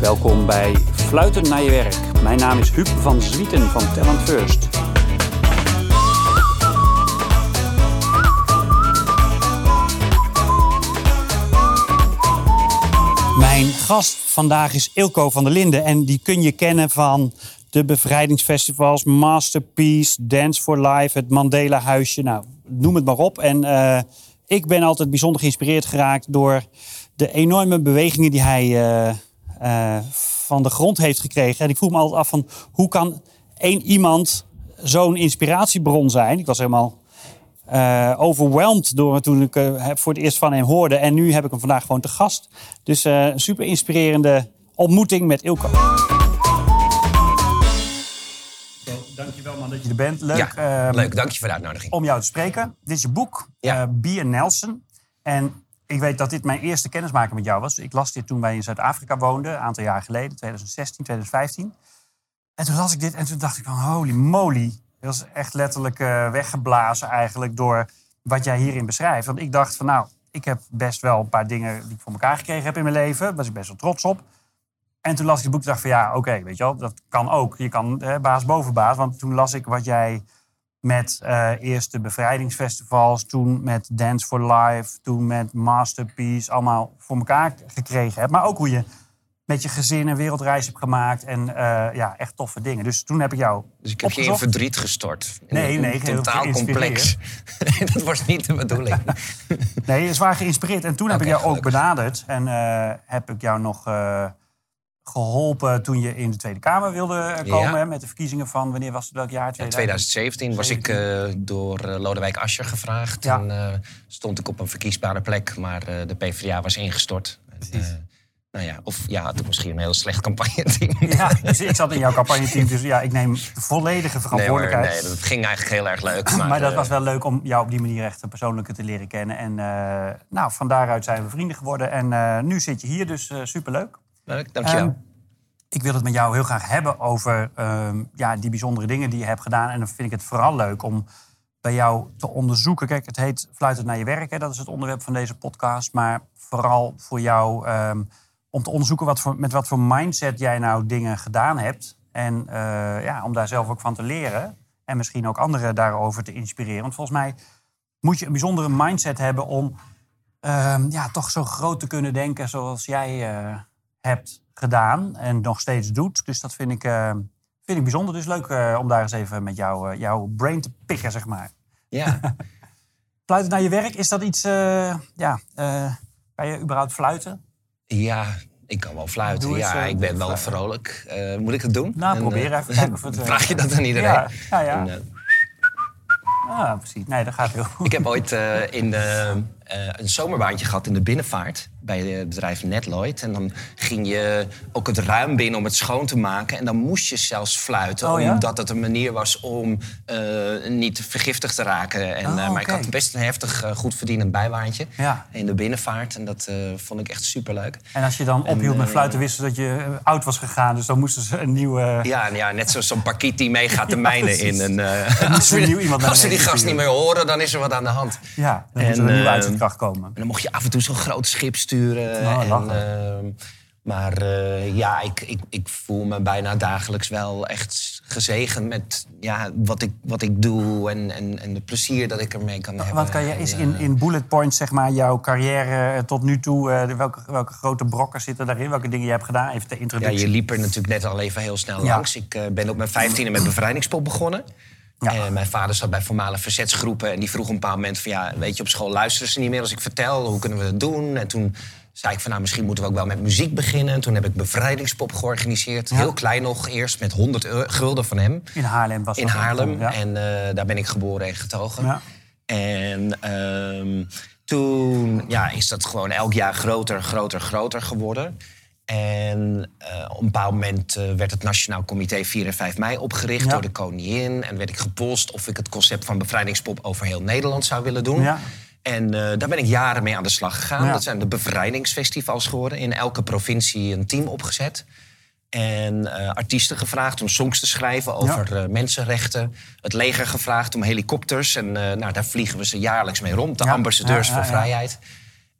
Welkom bij Fluiten naar je werk. Mijn naam is Huub van Zwieten van Talent First. Mijn gast vandaag is Ilko van der Linden. En die kun je kennen van de bevrijdingsfestivals, Masterpiece, Dance for Life, het Mandela Huisje. Nou, noem het maar op. En uh, ik ben altijd bijzonder geïnspireerd geraakt door de enorme bewegingen die hij uh, uh, van de grond heeft gekregen. En ik vroeg me altijd af van hoe kan één iemand zo'n inspiratiebron zijn? Ik was helemaal uh, overweldigd door toen ik uh, voor het eerst van hem hoorde. En nu heb ik hem vandaag gewoon te gast. Dus uh, een super inspirerende ontmoeting met Ilko. Dankjewel man dat je er bent. Leuk, ja, uh, leuk. dank je voor de uitnodiging. Om jou te spreken. Dit is je boek, ja. Be Nelson. En ik weet dat dit mijn eerste kennismaking met jou was. Ik las dit toen wij in Zuid-Afrika woonden, een aantal jaar geleden, 2016, 2015. En toen las ik dit en toen dacht ik van holy moly. Dat was echt letterlijk uh, weggeblazen eigenlijk door wat jij hierin beschrijft. Want ik dacht van nou, ik heb best wel een paar dingen die ik voor elkaar gekregen heb in mijn leven. Daar was ik best wel trots op. En toen las ik het boek en dacht van ja, oké, weet je wel, dat kan ook. Je kan baas boven baas. Want toen las ik wat jij met uh, eerst de bevrijdingsfestivals, toen met Dance for Life, toen met Masterpiece, allemaal voor elkaar gekregen hebt. Maar ook hoe je met je gezin een wereldreis hebt gemaakt en uh, ja, echt toffe dingen. Dus toen heb ik jou. Dus ik heb opgezocht. je in verdriet gestort. Nee, nee, een totaal complex. dat was niet de bedoeling. nee, zwaar geïnspireerd. En toen okay, heb ik jou gelukkig. ook benaderd en uh, heb ik jou nog geholpen toen je in de Tweede Kamer wilde komen ja. met de verkiezingen van wanneer was het welk jaar? 2017 was ik uh, door uh, Lodewijk Asscher gevraagd. Ja. En uh, stond ik op een verkiesbare plek, maar de PvdA was ingestort. Nou ja, of ja, toen misschien een heel slecht campagneteam. Ja, dus ik zat in jouw campagneteam, dus ja, ik neem volledige verantwoordelijkheid. Nee, nee dat ging eigenlijk heel erg leuk. Maar, maar dat was wel leuk om jou op die manier echt persoonlijker te leren kennen. En nou, van daaruit zijn we vrienden geworden. En nu zit je hier, dus superleuk. Leuk, dankjewel. Um, ik wil het met jou heel graag hebben over uh, ja, die bijzondere dingen die je hebt gedaan. En dan vind ik het vooral leuk om bij jou te onderzoeken. Kijk, het heet Fluitend naar je werk. Hè? Dat is het onderwerp van deze podcast. Maar vooral voor jou um, om te onderzoeken wat voor, met wat voor mindset jij nou dingen gedaan hebt. En uh, ja, om daar zelf ook van te leren. En misschien ook anderen daarover te inspireren. Want volgens mij moet je een bijzondere mindset hebben om uh, ja, toch zo groot te kunnen denken zoals jij uh, hebt gedaan en nog steeds doet. Dus dat vind ik, uh, vind ik bijzonder. Dus leuk uh, om daar eens even met jou, uh, jouw brain te pikken, zeg maar. Ja. fluiten naar je werk, is dat iets... ja, kan je überhaupt fluiten? Ja, ik kan wel fluiten. Ja, ik ben wel vrolijk. moet ik het doen? Nou, en, probeer even. Kijken of het, vraag je dat aan iedereen? Ja, ja. ja. En, ah, precies. Nee, dat gaat heel goed. Ik heb ooit in de, een zomerbaantje gehad in de binnenvaart bij het bedrijf Netloid. En dan ging je ook het ruim binnen om het schoon te maken. En dan moest je zelfs fluiten, oh, ja? omdat het een manier was om uh, niet vergiftigd te raken. En, oh, uh, maar okay. ik had best een heftig uh, goed verdienend bijbaantje ja. in de binnenvaart. En dat vond ik echt superleuk. En als je dan ophield met fluiten, wisten dat je oud was gegaan. Dus dan moesten ze een nieuwe... Ja, ja net zo'n zo parkiet die meegaat de mijnen ja, in. En, als ze, nieuw iemand als ze die gast niet meer horen, dan is er wat aan de hand. Ja, dan moet er een nieuwe uitzendkracht komen. En dan mocht je af en toe zo'n groot schip sturen. En, uh, maar uh, ja, ik, ik, ik voel me bijna dagelijks wel echt gezegend met ja, wat, ik, wat ik doe en, en, en de plezier dat ik ermee kan hebben. Wat kan je is in, in bullet points, zeg maar, jouw carrière tot nu toe, uh, welke, welke grote brokken zitten daarin? Welke dingen je hebt gedaan? Even de introductie. Ja, je liep er natuurlijk net al even heel snel ja. langs. Ik uh, ben op mijn vijftiende met bevrijdingspop begonnen. Ja. En mijn vader zat bij formale verzetsgroepen en die vroeg op een bepaald moment van ja, weet je, op school luisteren ze niet meer als ik vertel, hoe kunnen we dat doen? En toen zei ik van nou, misschien moeten we ook wel met muziek beginnen. En toen heb ik bevrijdingspop georganiseerd. Ja. Heel klein nog, eerst met 100 gulden van hem. In Haarlem was In dat Haarlem. Ja. En uh, daar ben ik geboren en getogen. En um, toen ja, is dat gewoon elk jaar groter, groter, groter geworden. En uh, op een bepaald moment uh, werd het Nationaal Comité 4 en 5 mei opgericht Ja. door de koningin. En werd ik gepolst of ik het concept van bevrijdingspop over heel Nederland zou willen doen. Ja. En uh, daar ben ik jaren mee aan de slag gegaan. Ja. Dat zijn de bevrijdingsfestivals geworden. In elke provincie een team opgezet. En artiesten gevraagd om songs te schrijven over mensenrechten. Het leger gevraagd om helikopters. En nou, daar vliegen we ze jaarlijks mee rond. De ambassadeurs voor vrijheid.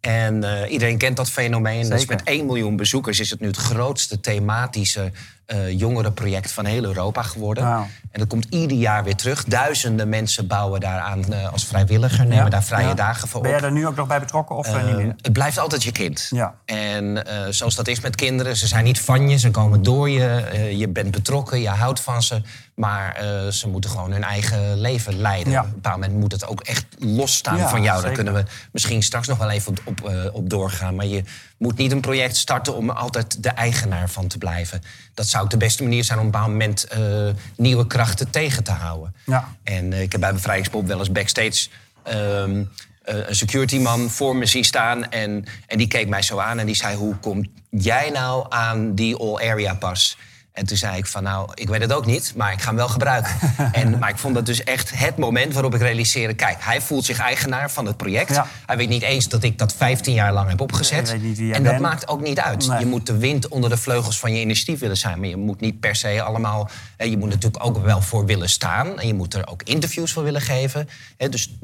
En uh, iedereen kent dat fenomeen. Dus met 1 miljoen bezoekers is het nu het grootste thematische uh, jongerenproject van heel Europa geworden. Wow. En dat komt ieder jaar weer terug. Duizenden mensen bouwen daaraan uh, als vrijwilliger, nemen ja, daar vrije ja. dagen voor op. Ben jij er nu ook nog bij betrokken of uh, niet meer? Het blijft altijd je kind. Ja. En zoals dat is met kinderen, ze zijn niet van je, ze komen door je. je bent betrokken, je houdt van ze. Maar ze moeten gewoon hun eigen leven leiden. Op een bepaald moment moet het ook echt losstaan van jou. Daar kunnen we misschien straks nog wel even op, op, op doorgaan. Maar je moet niet een project starten om altijd de eigenaar van te blijven. Dat zou ook de beste manier zijn om op een bepaald moment uh, nieuwe krachten tegen te houden. Ja. En uh, ik heb bij Bevrijdingspop wel eens backstage um, een security man voor me zien staan. En, en die keek mij zo aan en die zei: Hoe kom jij nou aan die all-area pas? En toen zei ik van nou, ik weet het ook niet, maar ik ga hem wel gebruiken. en, maar ik vond dat dus echt het moment waarop ik realiseerde... kijk, hij voelt zich eigenaar van het project. Hij weet niet eens dat ik dat 15 jaar lang heb opgezet. en dat maakt ook niet uit. Je moet de wind onder de vleugels van je initiatief willen zijn. Maar je moet niet per se allemaal... Je moet natuurlijk ook wel voor willen staan. En je moet er ook interviews voor willen geven. Dus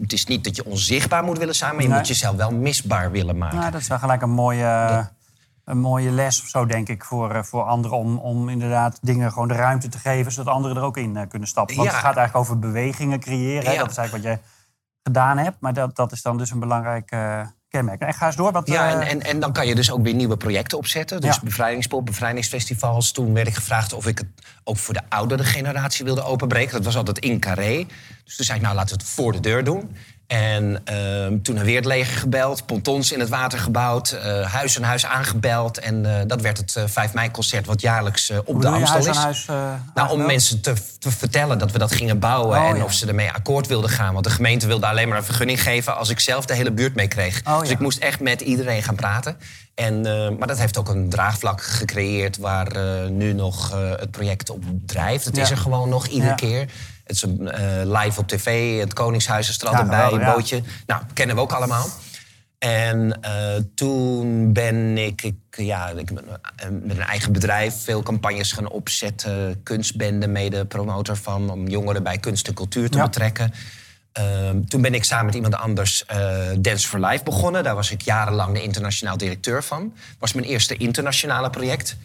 het is niet dat je onzichtbaar moet willen zijn... maar je moet jezelf wel misbaar willen maken. Nou, dat is wel gelijk een mooie een mooie les of zo, denk ik, voor, eh, voor anderen. Om, om inderdaad dingen gewoon de ruimte te geven, zodat anderen er ook in eh, kunnen stappen. Want het gaat eigenlijk over bewegingen creëren. Dat is eigenlijk wat je gedaan hebt. Maar dat, dat is dan dus een belangrijk uh, kenmerk. En ga eens door. Wat, ja, en, en, en, dan kan je dus ook weer nieuwe projecten opzetten. Dus ja. bevrijdingspop, bevrijdingsfestivals. Toen werd ik gevraagd of ik het ook voor de oudere generatie wilde openbreken. Dat was altijd in Carré. Dus toen zei ik, nou laten we het voor de deur doen. En uh, toen weer het leger gebeld, pontons in het water gebouwd, uh, huis aan huis aangebeld. En uh, dat werd het 5 mei-concert, wat jaarlijks op de Amstel is. Huis, nou, om mensen te, te, vertellen dat we dat gingen bouwen oh, en ja. of ze ermee akkoord wilden gaan. Want de gemeente wilde alleen maar een vergunning geven als ik zelf de hele buurt mee kreeg. Oh, dus ja. ik moest echt met iedereen gaan praten. En, maar dat heeft ook een draagvlak gecreëerd waar nu nog het project op drijft. Het is er gewoon nog iedere keer. Het is een, uh, live op tv, het Koningshuis is er altijd bij, een bootje. Nou, kennen we ook allemaal. En uh, toen ben ik, ik ja, ik ben, uh, met een eigen bedrijf veel campagnes gaan opzetten. Kunstbende, mede promotor van, om jongeren bij kunst en cultuur te ja. betrekken. Ehm, toen ben ik samen met iemand anders Dance for Life begonnen. Daar was ik jarenlang de internationaal directeur van. was mijn eerste internationale project.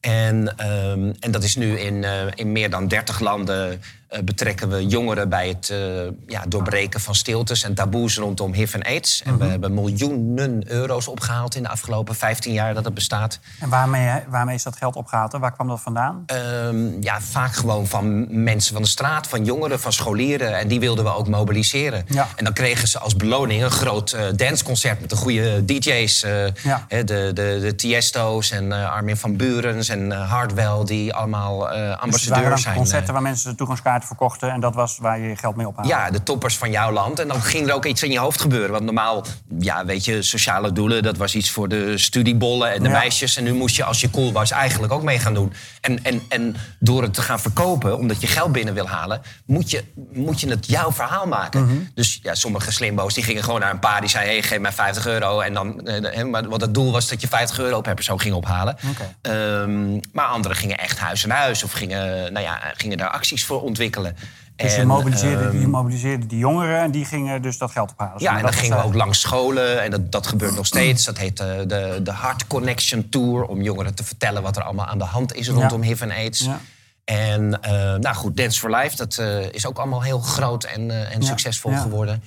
En, um, en dat is nu in, in meer dan 30 landen betrekken we jongeren bij het uh, ja, doorbreken van stiltes en taboes rondom HIV en AIDS. En we mhm. hebben miljoenen euro's opgehaald in de afgelopen 15 jaar dat het bestaat. En waarmee, waarmee is dat geld opgehaald en waar kwam dat vandaan? Um, ja, vaak gewoon van mensen van de straat, van jongeren, van scholieren. En die wilden we ook mobiliseren. Ja. En dan kregen ze als beloning een groot uh, danceconcert met de goede DJ's. Ja. de, de, de Tiesto's en Armin van Burens en Hardwell, die allemaal ambassadeur dus zijn. concerten waar mensen toegangskaart verkochten en dat was waar je geld mee ophaalde. Ja, de toppers van jouw land. En dan ging er ook iets in je hoofd gebeuren. Want normaal, ja, weet je, sociale doelen, dat was iets voor de studiebollen en de ja. meisjes. En nu moest je, als je cool was, eigenlijk ook mee gaan doen. En, en, en door het te gaan verkopen, omdat je geld binnen wil halen, moet je, moet je het jouw verhaal maken. Mm -hmm. Dus ja, sommige slimbo's die gingen gewoon naar een paar die zei: hey, geef mij 50 euro. En dan, eh, maar wat het doel was dat je 50 euro per persoon ging ophalen. Okay. Um, maar anderen gingen echt huis aan huis of gingen, nou ja, gingen daar acties voor ontwikkelen ontwikkelen. Dus je mobiliseerde, um, je mobiliseerde die jongeren en die gingen dus dat geld ophalen. Ja, en dan gingen we ook langs scholen en dat, dat gebeurt nog steeds. Dat heet de, de, de Heart Connection Tour, om jongeren te vertellen wat er allemaal aan de hand is rondom ja. HIV en AIDS. Ja. En uh, nou goed, Dance for Life, dat uh, is ook allemaal heel groot en, uh, en ja. succesvol geworden.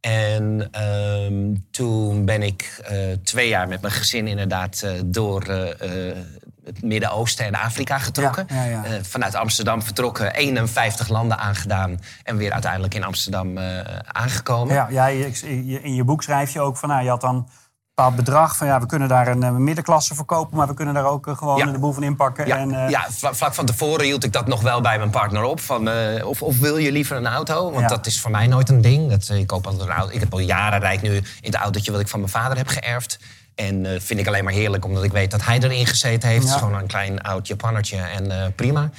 En um, toen ben ik twee jaar met mijn gezin inderdaad door het Midden-Oosten en Afrika getrokken. Ja, ja, ja. Uh, vanuit Amsterdam vertrokken, 51 landen aangedaan en weer uiteindelijk in Amsterdam uh, aangekomen. Ja, ja, in je boek schrijf je ook van, nou, je had dan een bepaald bedrag van ja, we kunnen daar een, een middenklasse verkopen, maar we kunnen daar ook gewoon de boel van inpakken. Ja, en, ja vlak van tevoren hield ik dat nog wel bij mijn partner op. Van, of, of wil je liever een auto? Want dat is voor mij nooit een ding. Dat, ik, koop altijd een auto. ik heb al jaren rijd nu in het autootje wat ik van mijn vader heb geërfd. En uh, vind ik alleen maar heerlijk, omdat ik weet dat hij erin gezeten heeft. Gewoon een klein oud Japannertje en uh, prima.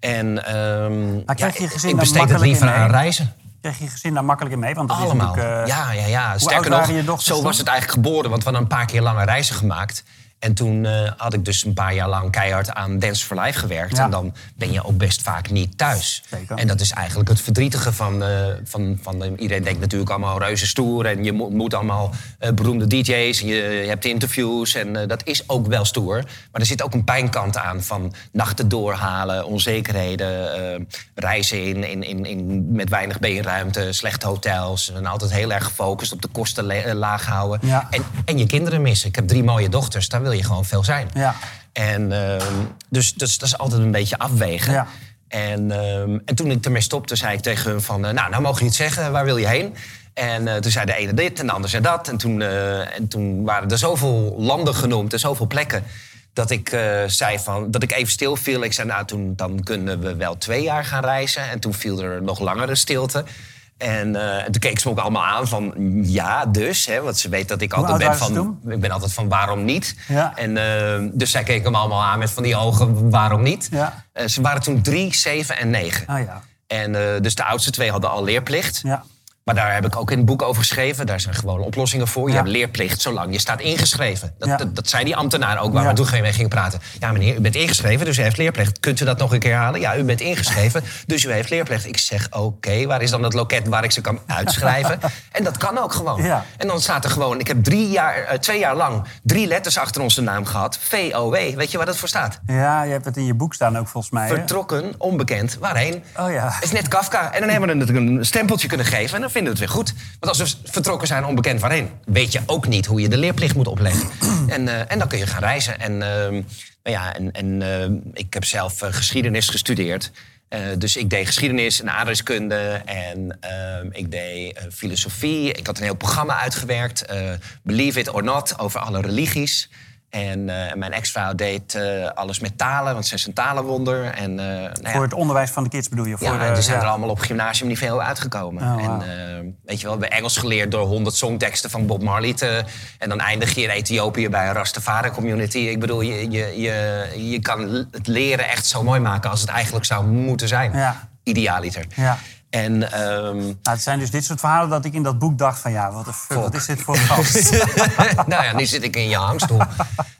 En um, maar krijg je gezin ik besteed het liever aan reizen. Krijg je gezin daar makkelijk in mee? Want dat Allemaal. Is uh, ja, ja, ja. Sterker nog, zo was het eigenlijk geboren. Want we hadden een paar keer lange reizen gemaakt. En toen uh, had ik dus een paar jaar lang keihard aan Dance for Life gewerkt. En dan ben je ook best vaak niet thuis. Zeker. En dat is eigenlijk het verdrietige van... Uh, van, van iedereen denkt natuurlijk allemaal reuze stoer... en je moet allemaal uh, beroemde DJ's en je, hebt interviews... en dat is ook wel stoer. Maar er zit ook een pijnkant aan van nachten doorhalen... onzekerheden, reizen in, in, in, in, met weinig beenruimte... slechte hotels en altijd heel erg gefocust op de kosten laag houden. En, en je kinderen missen. Ik heb drie mooie dochters, daar wil je gewoon veel zijn. Ja. En ehm, dus, dus dat is altijd een beetje afwegen. Ja. En, ehm, en toen ik ermee stopte, zei ik tegen hun van... Eh, nou, nou mogen je het zeggen, waar wil je heen? En uh, toen zei de ene dit en de ander zei dat. En toen, uh, en toen waren er zoveel landen genoemd en zoveel plekken... dat ik zei van, dat ik even stil viel. Ik zei, nou, toen, dan kunnen we wel twee jaar gaan reizen. En toen viel er nog langere stilte. En, uh, toen keek ze me ook allemaal aan van ja, dus. Hè, want ze weet dat ik altijd ben van. Ik ben altijd van waarom niet. Ja. En, uh, dus zij keken me allemaal aan met van die ogen, waarom niet. Ja. Uh, ze waren toen drie, zeven en negen. Ah, ja. En dus de oudste twee hadden al leerplicht. Ja. Maar daar heb ik ook in het boek over geschreven. Daar zijn gewoon oplossingen voor. Je hebt leerplicht zolang je staat ingeschreven. Dat, dat, dat, zei die ambtenaar ook waar ja. we toen mee gingen praten. Ja, meneer, u bent ingeschreven, dus u heeft leerplicht. Kunt u dat nog een keer halen? Ja, u bent ingeschreven, dus u heeft leerplicht. Ik zeg, oké, waar is dan het loket waar ik ze kan uitschrijven? en dat kan ook gewoon. En dan staat er gewoon... Ik heb drie jaar, uh, twee jaar lang drie letters achter onze naam gehad. VOW. Weet je waar dat voor staat? Ja, je hebt het in je boek staan ook volgens mij. Vertrokken, onbekend. Waarheen? Oh ja. Het is net Kafka. En dan hebben we natuurlijk een stempeltje kunnen geven... En vinden we het weer goed. Want als we vertrokken zijn onbekend waarheen, weet je ook niet hoe je de leerplicht moet opleggen. en, uh, en dan kun je gaan reizen. En, uh, nou ja, en, en uh, ik heb zelf eh, geschiedenis gestudeerd. dus ik deed geschiedenis en aardrijkskunde en ehm, ik deed filosofie. Ik had een heel programma uitgewerkt, Believe It or Not, over alle religies. En uh, mijn ex-vrouw deed uh, alles met talen, want ze is een talenwonder. En, uh, nou ja. Voor het onderwijs van de kids bedoel je? Voor ja, de, die zijn er allemaal op gymnasiumniveau uitgekomen. Oh, wow. En weet je wel, we Engels geleerd door honderd songteksten van Bob Marley. Te, en dan eindig je in Ethiopië bij een Rastafari-community. Ik bedoel, je, je, je, je kan het leren echt zo mooi maken als het eigenlijk zou moeten zijn. Ja. Idealiter. Ja. En, um... nou, het zijn dus dit soort verhalen dat ik in dat boek dacht van... ja, wat, een, wat is dit voor een gast? nou ja, nu zit ik in je hangstoel.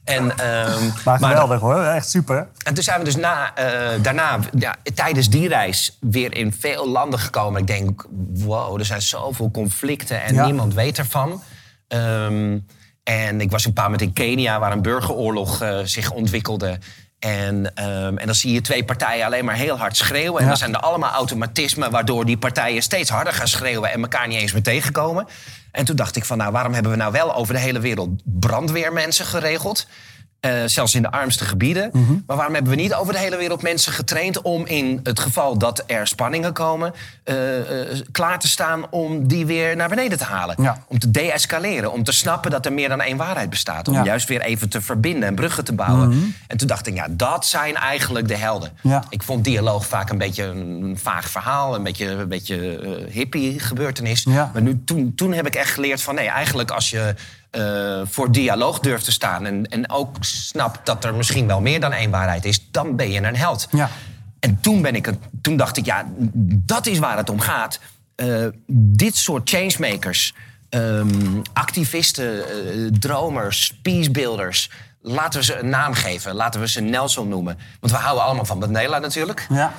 en, um, maar geweldig hoor, echt super. En toen zijn we dus na, uh, daarna, ja, tijdens die reis... weer in veel landen gekomen. Ik denk, wow, er zijn zoveel conflicten en niemand weet ervan. Um, en ik was een paar moment in Kenia, waar een burgeroorlog uh, zich ontwikkelde. En, um, en dan zie je twee partijen alleen maar heel hard schreeuwen. En dan zijn er allemaal automatismen waardoor die partijen steeds harder gaan schreeuwen en elkaar niet eens meer tegenkomen. En toen dacht ik van, nou, waarom hebben we nou wel over de hele wereld brandweermensen geregeld? Uh, zelfs in de armste gebieden. Mhm. Maar waarom hebben we niet over de hele wereld mensen getraind om in het geval dat er spanningen komen, uh, uh, klaar te staan om die weer naar beneden te halen? Ja. Om te deescaleren, om te snappen dat er meer dan één waarheid bestaat. Om ja. juist weer even te verbinden en bruggen te bouwen. Mhm. En toen dacht ik, ja, dat zijn eigenlijk de helden. Ja. Ik vond dialoog vaak een beetje een vaag verhaal, een beetje, een beetje hippie gebeurtenis. Maar nu, toen, toen heb ik echt geleerd van nee, eigenlijk als je uh, voor dialoog durft te staan. En, en ook snapt dat er misschien wel meer dan één waarheid is, dan ben je een held. Ja. En toen, ben ik toen dacht ik, ja, dat is waar het om gaat. Uh, dit soort changemakers, um, activisten, uh, dromers, peacebuilders. Laten we ze een naam geven. Laten we ze Nelson noemen. Want we houden allemaal van Mandela natuurlijk. Ja.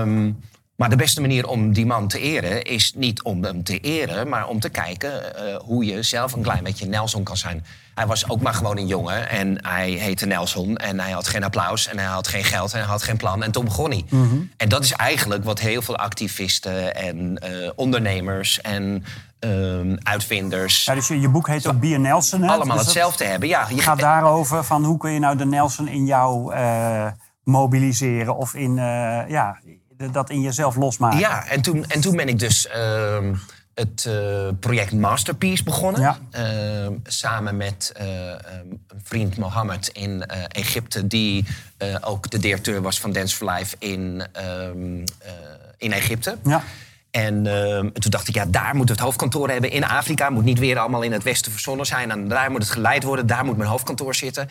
Um, maar de beste manier om die man te eren is niet om hem te eren, maar om te kijken uh, hoe je zelf een klein beetje Nelson kan zijn. Hij was ook maar gewoon een jongen en hij heette Nelson en hij had geen applaus en hij had geen geld en hij had geen plan en toen begon hij. Mm -hmm. En dat is eigenlijk wat heel veel activisten en uh, ondernemers en uh, uitvinders. Ja, dus je, je boek heet ook Bier Nelson. Hè? Allemaal dus hetzelfde hebben. Ja, je gaat daarover van hoe kun je nou de Nelson in jou uh, mobiliseren of in ja, dat in jezelf losmaken. Ja, en toen, en toen ben ik dus uh, het uh, project Masterpiece begonnen. Ja. Uh, samen met uh, een vriend Mohammed in Egypte... die ook de directeur was van Dance for Life in, ehm, in Egypte. Ja. En toen dacht ik, ja, daar moeten we het hoofdkantoor hebben in Afrika. Moet niet weer allemaal in het westen verzonnen zijn. En daar moet het geleid worden, daar moet mijn hoofdkantoor zitten.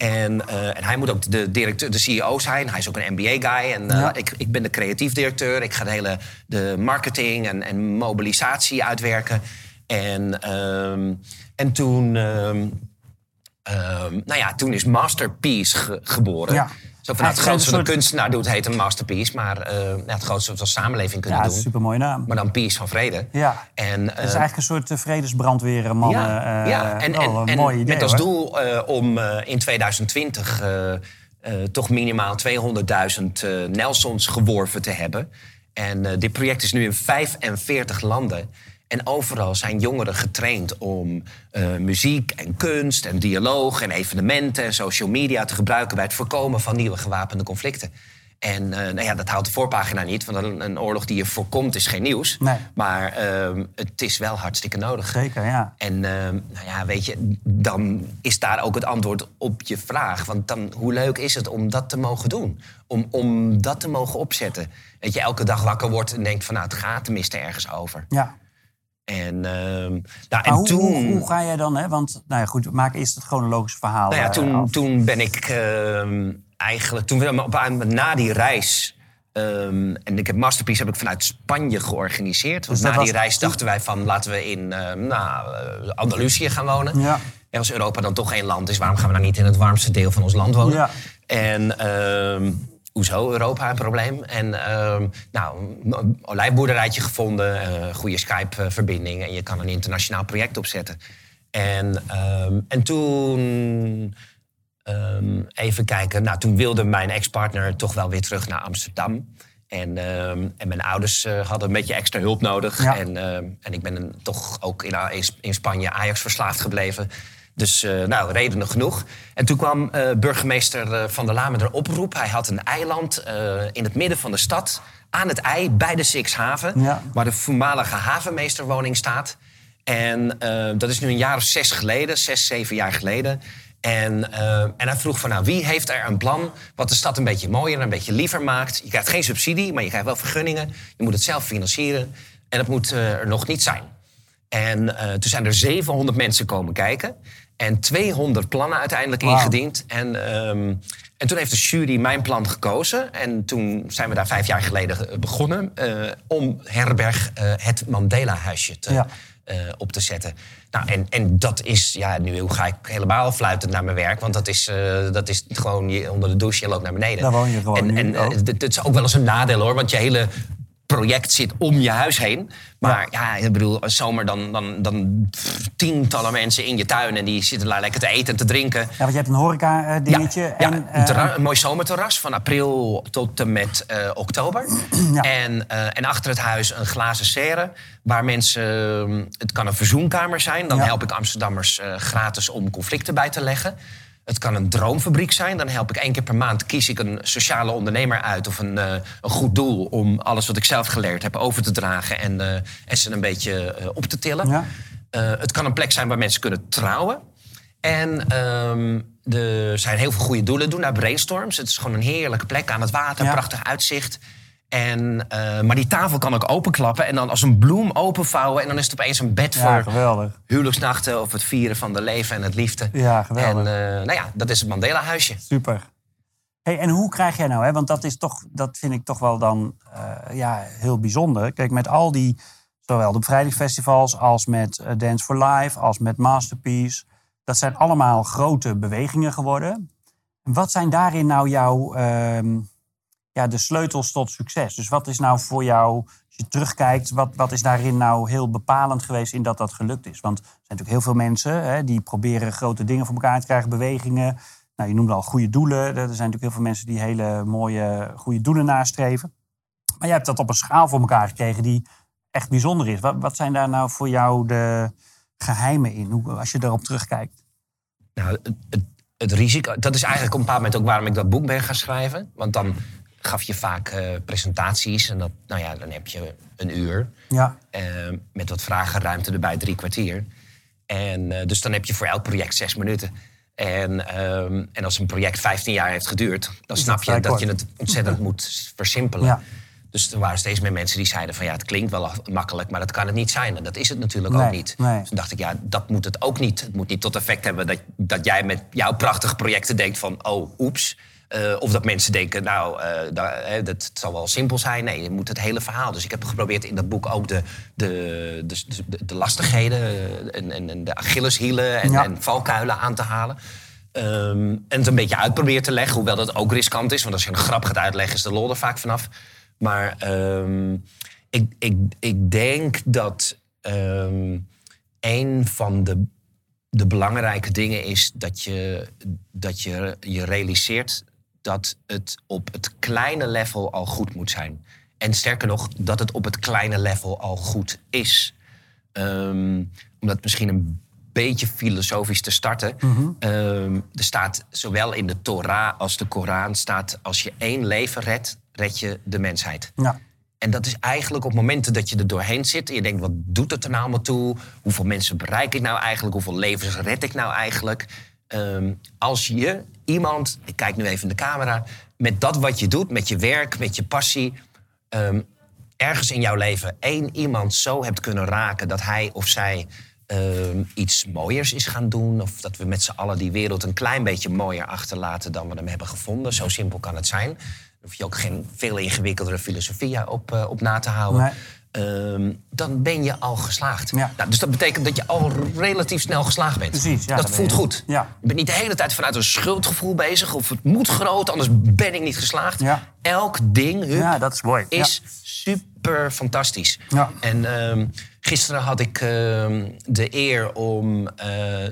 En, uh, en hij moet ook de, directeur, de CEO zijn. Hij is ook een MBA-guy. En uh, ik, ik ben de creatief directeur. Ik ga de hele de marketing en, en mobilisatie uitwerken. En, um, en toen... Um, Ehm, nou ja, toen is Masterpiece geboren. Ja. Zo van, het grootste wat een kunstenaar doet, heet een masterpiece. Maar uh, het grootste wat we samenleving kunnen ja, doen. Ja, super mooie naam. Maar dan peace van vrede. Ja, en, het is eigenlijk een soort vredesbrandweer, mannen. Ja, ja. en, en, en idee, met als doel om in 2020 toch minimaal 200.000 Nelsons geworven te hebben. En dit project is nu in 45 landen. En overal zijn jongeren getraind om uh, muziek en kunst en dialoog en evenementen en social media te gebruiken bij het voorkomen van nieuwe gewapende conflicten. En uh, nou ja, dat haalt de voorpagina niet, want een, een, oorlog die je voorkomt is geen nieuws. Nee. Maar uh, het is wel hartstikke nodig. Zeker, ja. En nou ja, weet je, dan is daar ook het antwoord op je vraag. Want dan, hoe leuk is het om dat te mogen doen? Om, om dat te mogen opzetten. Dat je elke dag wakker wordt en denkt van nou, het gaat tenminste ergens over. Ja. En, uh, nou, en hoe, toen... Hoe, ga jij dan, hè? Want, nou ja, goed, maak eerst het chronologische verhaal. Nou ja, toen, toen ben ik uh, eigenlijk... Toen op, na die reis... Um, en ik heb Masterpiece heb ik vanuit Spanje georganiseerd. Want dus na die reis dachten wij van laten we in uh, nou, Andalusië gaan wonen. Ja. En als Europa dan toch één land is, waarom gaan we dan niet in het warmste deel van ons land wonen? Ja. En ehm, hoezo Europa een probleem? En uh, nou, een olijfboerderijtje gevonden, uh, goede Skype-verbinding... en je kan een internationaal project opzetten. En, uh, en toen... Um, even kijken. Nou, toen wilde mijn ex-partner toch wel weer terug naar Amsterdam. En, en mijn ouders uh, hadden een beetje extra hulp nodig. Ja. En, en ik ben toch ook in, in Spanje Ajax verslaafd gebleven. Dus uh, nou, redenen genoeg. En toen kwam uh, burgemeester uh, Van der Laan met een oproep. Hij had een eiland in het midden van de stad, aan het ei, bij de Sixhaven... Ja. waar de voormalige havenmeesterwoning staat. En dat is nu een jaar of zes geleden, zes, zeven jaar geleden... En, en hij vroeg van, nou, wie heeft er een plan... wat de stad een beetje mooier en een beetje liever maakt? Je krijgt geen subsidie, maar je krijgt wel vergunningen. Je moet het zelf financieren. En dat moet er nog niet zijn. En toen zijn er 700 mensen komen kijken... En 200 plannen uiteindelijk ingediend. En, um, en toen heeft de jury mijn plan gekozen. En toen zijn we daar vijf jaar geleden begonnen... Uh, om herberg uh, het Mandela-huisje te, Ja. op te zetten. Nou, en, en dat is... Ja, nu ga ik helemaal fluitend naar mijn werk. Want dat is, uh, dat is gewoon je, onder de douche, je loopt naar beneden. Daar woon je gewoon En, en uh, dit is ook wel eens een nadeel, hoor. Want je hele project zit om je huis heen. Maar ja, ik bedoel, zomer dan, dan, dan tientallen mensen in je tuin... en die zitten daar lekker te eten en te drinken. Ja, want je hebt een horeca-dingetje. Ja, en, ja, een, eh, een mooi zomerterras van april tot en met eh, oktober. Ja. En, eh, en achter het huis een glazen serre. Waar mensen... eh, Het kan een verzoenkamer zijn. Dan Ja. help ik Amsterdammers eh, gratis om conflicten bij te leggen. Het kan een droomfabriek zijn. Dan help ik één keer per maand kies ik een sociale ondernemer uit... of een, eh, een goed doel om alles wat ik zelf geleerd heb over te dragen... en, eh, en ze een beetje eh, op te tillen. Ja. Het kan een plek zijn waar mensen kunnen trouwen. En ehm, er zijn heel veel goede doelen. Doen daar brainstorms. Het is gewoon een heerlijke plek aan het water. Ja. Prachtig uitzicht. En, eh, maar die tafel kan ook openklappen en dan als een bloem openvouwen. En dan is het opeens een bed Ja, voor geweldig. huwelijksnachten of het vieren van de leven en het liefde. Ja, geweldig. En eh, nou ja, dat is het Mandela-huisje. Super. Hey, en hoe krijg jij nou, hè? want dat, is toch, dat vind ik toch wel dan eh, ja, heel bijzonder. Kijk, met al die, zowel de bevrijdingsfestivals als met Dance for Life, als met Masterpiece. Dat zijn allemaal grote bewegingen geworden. En wat zijn daarin nou jouw, ehm, ja, de sleutels tot succes? Dus wat is nou voor jou, als je terugkijkt, wat, wat is daarin nou heel bepalend geweest in dat dat gelukt is? Want er zijn natuurlijk heel veel mensen hè, die proberen grote dingen voor elkaar te krijgen, bewegingen. Nou, je noemde al goede doelen. Er zijn natuurlijk heel veel mensen die hele mooie goede doelen nastreven. Maar jij hebt dat op een schaal voor elkaar gekregen die echt bijzonder is. Wat, wat zijn daar nou voor jou de geheimen in, als je daarop terugkijkt? Nou, het, het, het risico, dat is eigenlijk op een bepaald moment ook waarom ik dat boek ben gaan schrijven. Want dan gaf je vaak eh, presentaties en dat, nou ja, dan heb je een uur. Ja, eh, met wat vragenruimte erbij, drie kwartier. En eh, dus dan heb je voor elk project zes minuten. En, ehm, en als een project 15 jaar heeft geduurd, dan snap je dat je het ontzettend moet versimpelen. Ja. Dus er waren steeds meer mensen die zeiden van ja, het klinkt wel makkelijk, maar dat kan het niet zijn. En dat is het natuurlijk Nee, ook niet. nee. Dus toen dacht ik, ja, dat moet het ook niet. Het moet niet tot effect hebben dat, dat jij met jouw prachtige projecten denkt van oh, oeps. Of dat mensen denken, nou, dat, dat zal wel simpel zijn. Nee, je moet het hele verhaal. Dus ik heb geprobeerd in dat boek ook de, de, de, de, de lastigheden en, en, en, de Achilleshielen en, en valkuilen aan te halen. Ehm, en het een beetje uitproberen te leggen, hoewel dat ook riskant is. Want als je een grap gaat uitleggen, is de lol er vaak vanaf. Maar ehm, ik, ik, ik denk dat um, een van de, de belangrijke dingen is dat je, dat je je realiseert dat het op het kleine level al goed moet zijn. En sterker nog, dat het op het kleine level al goed is. omdat misschien een beetje filosofisch te starten. Mhm. Ehm, er staat zowel in de Torah als de Koran staat... als je één leven redt, red je de mensheid. Ja. En dat is eigenlijk op momenten dat je er doorheen zit... en je denkt, wat doet het er nou allemaal toe? Hoeveel mensen bereik ik nou eigenlijk? Hoeveel levens red ik nou eigenlijk? Ehm, als je iemand, ik kijk nu even in de camera... met dat wat je doet, met je werk, met je passie... Ehm, ergens in jouw leven één iemand zo hebt kunnen raken... dat hij of zij Ehm, iets mooiers is gaan doen. Of dat we met z'n allen die wereld een klein beetje mooier achterlaten dan we hem hebben gevonden. Zo simpel kan het zijn. Daar hoef je ook geen veel ingewikkeldere filosofie op, uh, op na te houden. Ehm, dan ben je al geslaagd. Nou, dus dat betekent dat je al relatief snel geslaagd bent. Precies, ja, dat voelt goed. Ja. Je bent niet de hele tijd vanuit een schuldgevoel bezig. Of het moet groot, anders ben ik niet geslaagd. Elk ding ja, dat is, mooi. is super fantastisch. En uh, Gisteren had ik ehm, de eer om uh,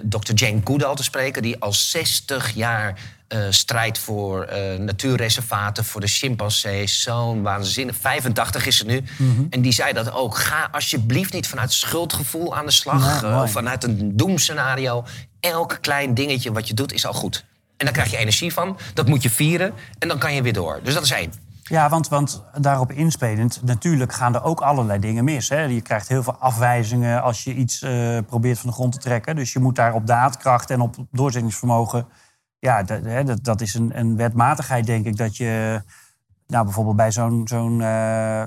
Dr. Jane Goodall te spreken... die al 60 jaar uh, strijdt voor uh, natuurreservaten, voor de chimpansees. Zo'n waanzinnig. 85 is ze nu. Mhm. En die zei dat ook. Ga alsjeblieft niet vanuit schuldgevoel aan de slag. of vanuit een doemscenario. Elk klein dingetje wat je doet is al goed. En dan krijg je energie van. Dat moet je vieren. En dan kan je weer door. Dus dat is één. Ja, want, want daarop inspelend, natuurlijk gaan er ook allerlei dingen mis. Hè. Je krijgt heel veel afwijzingen als je iets probeert van de grond te trekken. Dus je moet daar op daadkracht en op doorzettingsvermogen... Ja, dat, dat, dat is een, een wetmatigheid, denk ik, dat je... Nou, bijvoorbeeld bij zo'n uh,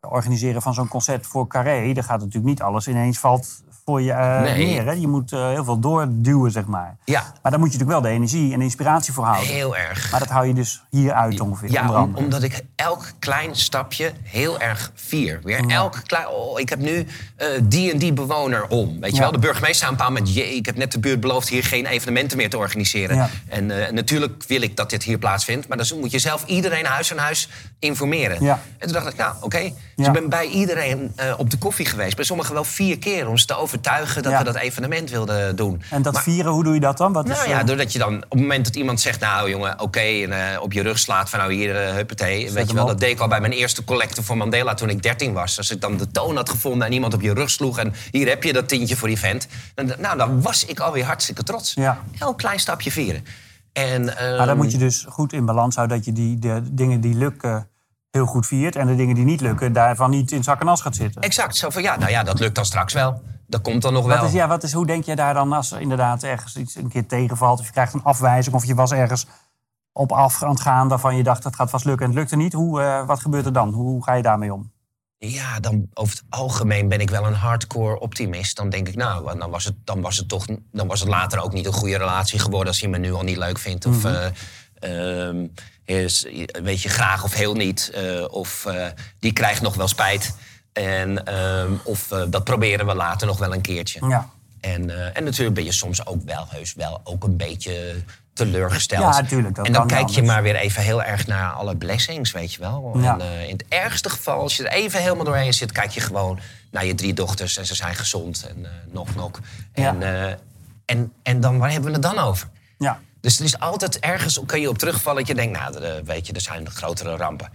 organiseren van zo'n concert voor Carré... daar gaat natuurlijk niet alles ineens valt, voor je uh, neer. Hè? Je moet uh, heel veel doorduwen, zeg maar. Ja. Maar dan moet je natuurlijk wel de energie en de inspiratie voor houden. Heel erg. Maar dat hou je dus hier uit ongeveer. Ja, omdat ik elk klein stapje heel erg vier. Weer elk klein... Oh, ik heb nu uh, die en die bewoner om. Weet je wel? De burgemeester aan een moment... ik heb net de buurt beloofd hier geen evenementen meer te organiseren. Ja. En natuurlijk wil ik dat dit hier plaatsvindt. Maar dan moet je zelf iedereen huis aan huis informeren. Ja. En toen dacht ik, nou, oké. Okay. Dus ik ben bij iedereen op de koffie geweest. Bij sommigen wel vier keer om ze te over overtuigen dat we dat evenement wilden doen. En dat vieren, hoe doe je dat dan? Wat nou is, ja, eh, doordat je dan op het moment dat iemand zegt... nou jongen, oké, en uh, op je rug slaat van nou hier, uh, huppatee. Weet je wel, dat deed ik al bij mijn eerste collecte voor Mandela toen ik 13 was. Als ik dan de toon had gevonden en iemand op je rug sloeg... en hier heb je dat tientje voor die vent. Dan, nou, dan was ik alweer hartstikke trots. Ja. Heel klein stapje vieren. En, maar dan ehm, moet je dus goed in balans houden... dat je die de dingen die lukken heel goed viert... en de dingen die niet lukken, daarvan niet in zak en as gaat zitten. Exact. Zo van, ja, nou ja, dat lukt dan straks wel dat komt dan nog wel. Wat is, ja, wat is, hoe denk je daar dan als er inderdaad ergens iets een keer tegenvalt... of je krijgt een afwijzing of je was ergens op af aan het gaan... waarvan je dacht dat gaat vast lukken en het lukte niet. Hoe, uh, wat gebeurt er dan? Hoe ga je daarmee om? Ja, dan over het algemeen ben ik wel een hardcore optimist. Dan denk ik, nou, dan was het, dan was het toch dan was het later ook niet een goede relatie geworden als hij me nu al niet leuk vindt. Of mm is, weet je, graag of heel niet. Uh, of uh, die krijgt nog wel spijt. En, um, of uh, dat proberen we later nog wel een keertje. Ja. En, en natuurlijk ben je soms ook wel heus wel ook een beetje teleurgesteld. Ja, natuurlijk. En dan kijk je maar weer even heel erg naar alle blessings, weet je wel. Ja. En uh, in het ergste geval, als je er even helemaal doorheen zit... kijk je gewoon naar je drie dochters en ze zijn gezond en nog, nog. En, en, en dan, waar hebben we het dan over? Ja. Dus er is altijd ergens, kan je op terugvallen... dat je denkt, nou, weet je, er zijn grotere rampen.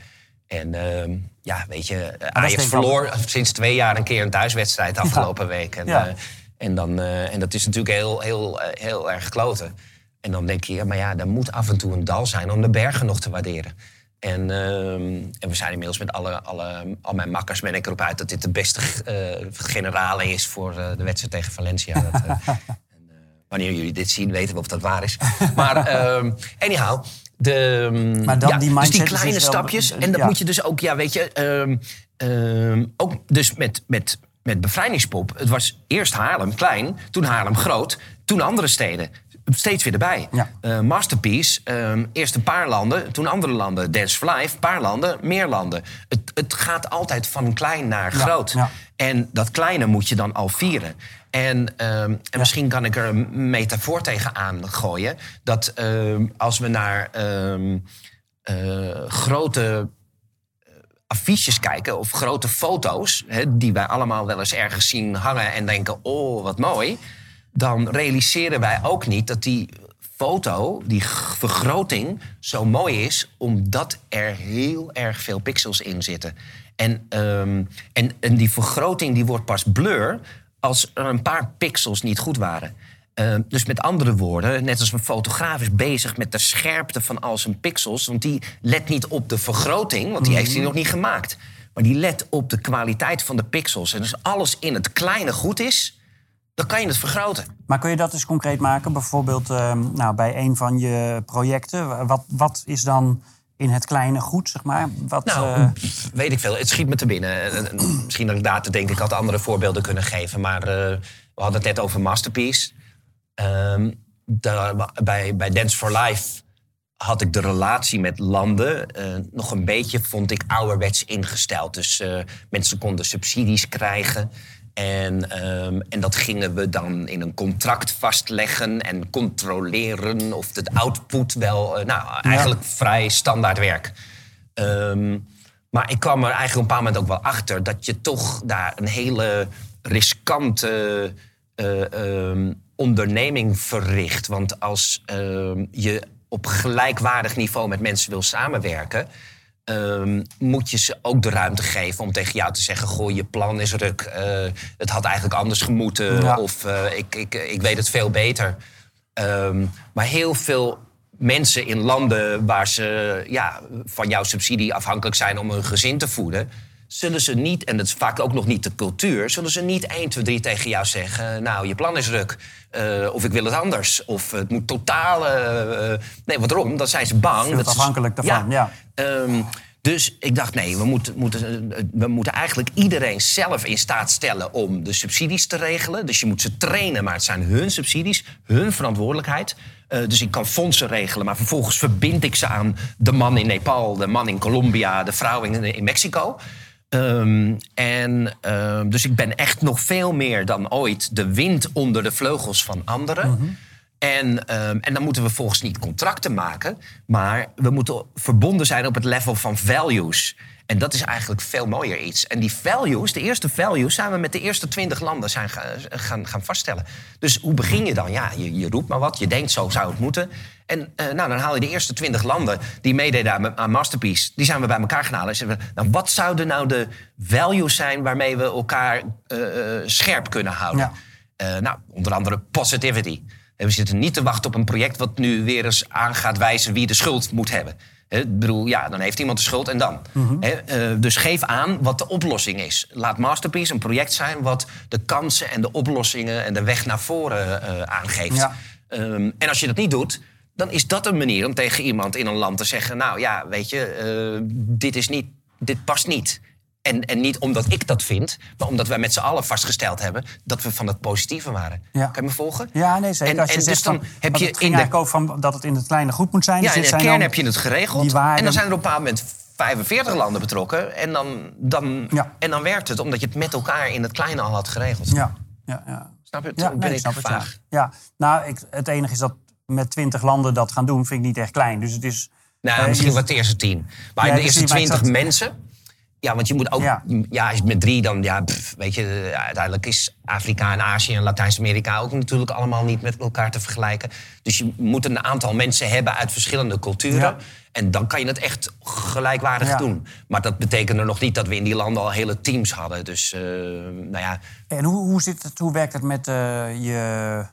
En uh, ja, weet je, Ajax verloor sinds twee jaar een keer een thuiswedstrijd afgelopen week. En, ja. uh, en, dan, uh, en dat is natuurlijk heel, heel, eh, heel erg kloten. En dan denk je, ja, maar ja, er moet af en toe een dal zijn om de bergen nog te waarderen. En, ehm, en we zijn inmiddels met alle, alle, al mijn makkers ben ik erop uit dat dit de beste generale is voor de wedstrijd tegen Valencia. Dat, wanneer jullie dit zien, weten we of dat waar is. Maar um, anyhow, de, maar dan die dus die kleine stapjes. en dat moet je dus ook, ja, weet je, um, um, ook dus met, met, met bevrijdingspop. Het was eerst Haarlem klein, toen Haarlem groot, toen andere steden. steeds weer erbij. Ja. Masterpiece, ehm, eerst een paar landen, toen andere landen. Dance for Life, paar landen, meer landen. Het, het gaat altijd van klein naar groot. ja. En dat kleine moet je dan al vieren. En, ehm, en misschien kan ik er een metafoor tegenaan gooien. Dat ehm, als we naar ehm, eh, grote eh, affiches kijken of grote foto's, die wij allemaal wel eens ergens zien hangen en denken: oh, wat mooi. Dan realiseren wij ook niet dat die foto, die vergroting, zo mooi is omdat er heel erg veel pixels in zitten. En, en, en die vergroting die wordt pas blur als er een paar pixels niet goed waren. Ehm, dus met andere woorden, net als een fotograaf is bezig met de scherpte van al zijn pixels. Want die let niet op de vergroting, want die heeft hij nog niet gemaakt. Maar die let op de kwaliteit van de pixels. En als alles in het kleine goed is, dan kan je het vergroten. Maar kun je dat eens concreet maken? Bijvoorbeeld ehm, nou, bij een van je projecten. Wat, wat is dan in het kleine goed, zeg maar? Wat, Nou, eh, pff, weet ik veel. Het schiet me te binnen. Misschien dat ik daar te denken, ik had andere voorbeelden kunnen geven. Maar eh, we hadden het net over Masterpiece. Ehm, daar- bij, bij Dance for Life had ik de relatie met landen eh, nog een beetje, vond ik, ouderwets ingesteld. Dus mensen konden subsidies krijgen. En, ehm, en dat gingen we dan in een contract vastleggen en controleren of de output wel, eh, nou, eigenlijk vrij standaard werk. Ehm, maar ik kwam er eigenlijk op een paar moment ook wel achter dat je toch daar een hele riskante eh, ehm, onderneming verricht. Want als je op gelijkwaardig niveau met mensen wil samenwerken. Ehm, moet je ze ook de ruimte geven om tegen jou te zeggen: Goh, je plan is ruk. eh, het had eigenlijk anders gemoeten. Ja. Of eh, ik, ik, ik weet het veel beter. Ehm, maar heel veel mensen in landen waar ze ja, van jouw subsidie afhankelijk zijn om hun gezin te voeden, zullen ze niet, en dat is vaak ook nog niet de cultuur, zullen ze niet 1, 2, 3 tegen jou zeggen: Nou, je plan is ruk. eh, of ik wil het anders. Of het moet totaal. eh, eh, nee, waarom? Dan zijn ze bang. Dat ze- afhankelijk daarvan, ja. Ehm, dus ik dacht, nee, we moeten, moeten, we moeten eigenlijk iedereen zelf in staat stellen om de subsidies te regelen. Dus je moet ze trainen, maar het zijn hun subsidies, hun verantwoordelijkheid. Dus ik kan fondsen regelen, maar vervolgens verbind ik ze aan de man in Nepal, de man in Colombia, de vrouw in, in Mexico. Ehm, en ehm, dus ik ben echt nog veel meer dan ooit de wind onder de vleugels van anderen. En, ehm, en dan moeten we volgens niet contracten maken, maar we moeten verbonden zijn op het level van values. En dat is eigenlijk veel mooier iets. En die values, de eerste values, zijn we met de eerste twintig landen zijn ga- gaan, gaan vaststellen. Dus hoe begin je dan? Ja, je, je roept maar wat, je denkt zo zou het moeten. En eh, nou, dan haal je de eerste twintig landen die meededen aan, aan Masterpiece, die zijn we bij elkaar gaan halen. En zeggen we, nou, wat zouden nou de values zijn waarmee we elkaar eh, eh, scherp kunnen houden? Ja. Nou, onder andere positivity. En we zitten niet te wachten op een project wat nu weer eens aan gaat wijzen wie de schuld moet hebben. Ik bedoel, ja, dan heeft iemand de schuld en dan. Hè, eh, dus geef aan wat de oplossing is. Laat Masterpiece een project zijn wat de kansen en de oplossingen en de weg naar voren eh, aangeeft. Ja. Ehm, en als je dat niet doet, dan is dat een manier om tegen iemand in een land te zeggen: Nou ja, weet je, eh, dit, is niet, dit past niet. En, en niet omdat ik dat vind, maar omdat wij met z'n allen vastgesteld hebben dat we van het positieve waren. Ja. Kan je me volgen? ja, nee, zeker. En- Als je en zegt dus dan heb je het ging in de- ook van dat het in het kleine goed moet zijn. Ja, Dus in de zijn kern heb je het geregeld. waarden- En dan zijn er op een bepaald moment 45 landen betrokken. En dan, dan, Ja. en dan werkt het, omdat je het met elkaar in het kleine al had geregeld. Ja, ja, ja. Snap je het? Ja, nee, ben ik snap het, ja. Ja, nou, ik, het enige is dat met twintig landen dat gaan doen, vind ik niet echt klein. Dus het is... Nou, eh, misschien wat de eerste tien. Maar de dus eerste die- maar ik twintig zat- mensen... Ja, want je moet ook... Ja. Ja, als je met drie dan... Ja, pff, weet je, ja, uiteindelijk is Afrika en Azië en Latijns-Amerika... ook natuurlijk allemaal niet met elkaar te vergelijken. Dus je moet een aantal mensen hebben uit verschillende culturen. Ja. En dan kan je het echt gelijkwaardig Ja. doen. Maar dat betekende nog niet dat we in die landen al hele teams hadden. Dus, eh, nou ja... En hoe, hoe, zit het, hoe werkt het met eh, je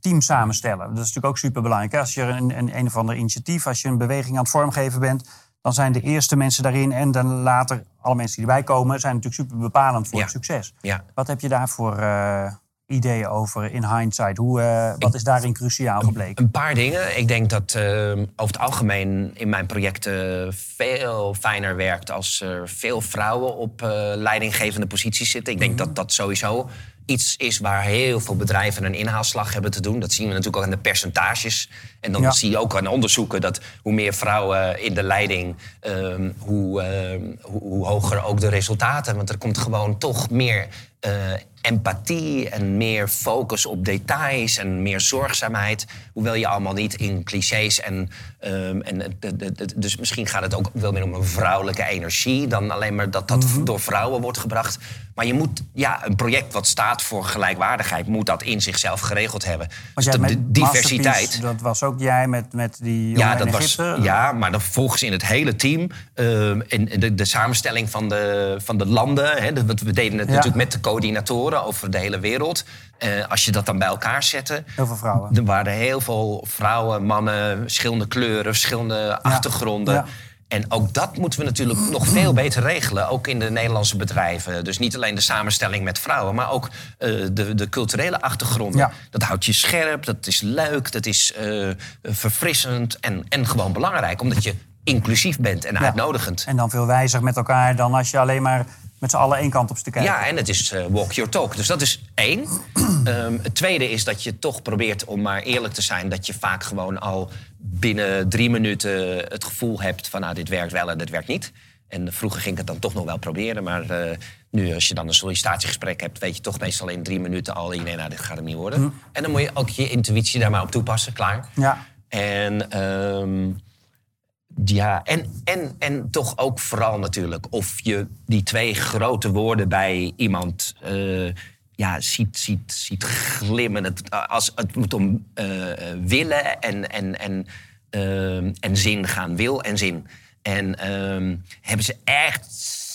team samenstellen? Dat is natuurlijk ook superbelangrijk. hè? Als je een, een, een of ander initiatief, als je een beweging aan het vormgeven bent... dan zijn de eerste mensen daarin en dan later alle mensen die erbij komen... zijn natuurlijk super bepalend voor Ja. het succes. Ja. Wat heb je daarvoor eh ideeën over in hindsight? Hoe, eh, wat is daarin cruciaal gebleken? Een paar dingen. Ik denk dat eh, over het algemeen in mijn projecten veel fijner werkt als er veel vrouwen op eh, leidinggevende posities zitten. Ik denk dat dat sowieso iets is waar heel veel bedrijven een inhaalslag hebben te doen. Dat zien we natuurlijk ook aan de percentages. En dan zie je ook aan onderzoeken dat hoe meer vrouwen in de leiding, um, hoe, uh, hoe, hoe, hoger ook de resultaten. Want er komt gewoon toch meer uh, empathie en meer focus op details en meer zorgzaamheid. Hoewel je allemaal niet in clichés en. Um, en de, de, de, dus misschien gaat het ook wel meer om een vrouwelijke energie dan alleen maar dat dat mhm. door vrouwen wordt gebracht. Maar je moet, ja, een project wat staat voor gelijkwaardigheid, moet dat in zichzelf geregeld hebben. Dus de diversiteit. Dat was ook jij met, met die. Ja, dat was, ja, maar dan volgens in het hele team. Uh, in de, de samenstelling van de, van de landen. Hè, we deden het natuurlijk met de coördinatoren over de hele wereld. Uh, als je dat dan bij elkaar zette. Heel veel vrouwen. Er waren heel veel vrouwen, mannen, verschillende kleuren, verschillende achtergronden. Ja. En ook dat moeten we natuurlijk nog veel beter regelen. Ook in de Nederlandse bedrijven. Dus niet alleen de samenstelling met vrouwen, maar ook uh, de, de, culturele achtergronden. Dat houdt je scherp, dat is leuk, dat is uh, verfrissend en, en gewoon belangrijk. Omdat je inclusief bent en uitnodigend. En dan veel wijzer met elkaar dan als je alleen maar met z'n allen één kant op te kijken. Ja, en het is uh, walk your talk. Dus dat is één. um, het tweede is dat je toch probeert om maar eerlijk te zijn... dat je vaak gewoon al binnen drie minuten het gevoel hebt van... nou, dit werkt wel en dit werkt niet. En vroeger ging ik het dan toch nog wel proberen. Maar uh, nu, als je dan een sollicitatiegesprek hebt... weet je toch meestal in drie minuten al... nee, nou, dit gaat hem niet worden. Hm. En dan moet je ook je intuïtie daar maar op toepassen, klaar. Ja. En... Um, ja, en, en, en toch ook vooral natuurlijk of je die twee grote woorden bij iemand uh, ja, ziet, ziet, ziet glimmen. Het, als, het moet om uh, willen en, en, en, uh, en zin gaan. Wil en zin. En ehm, hebben ze echt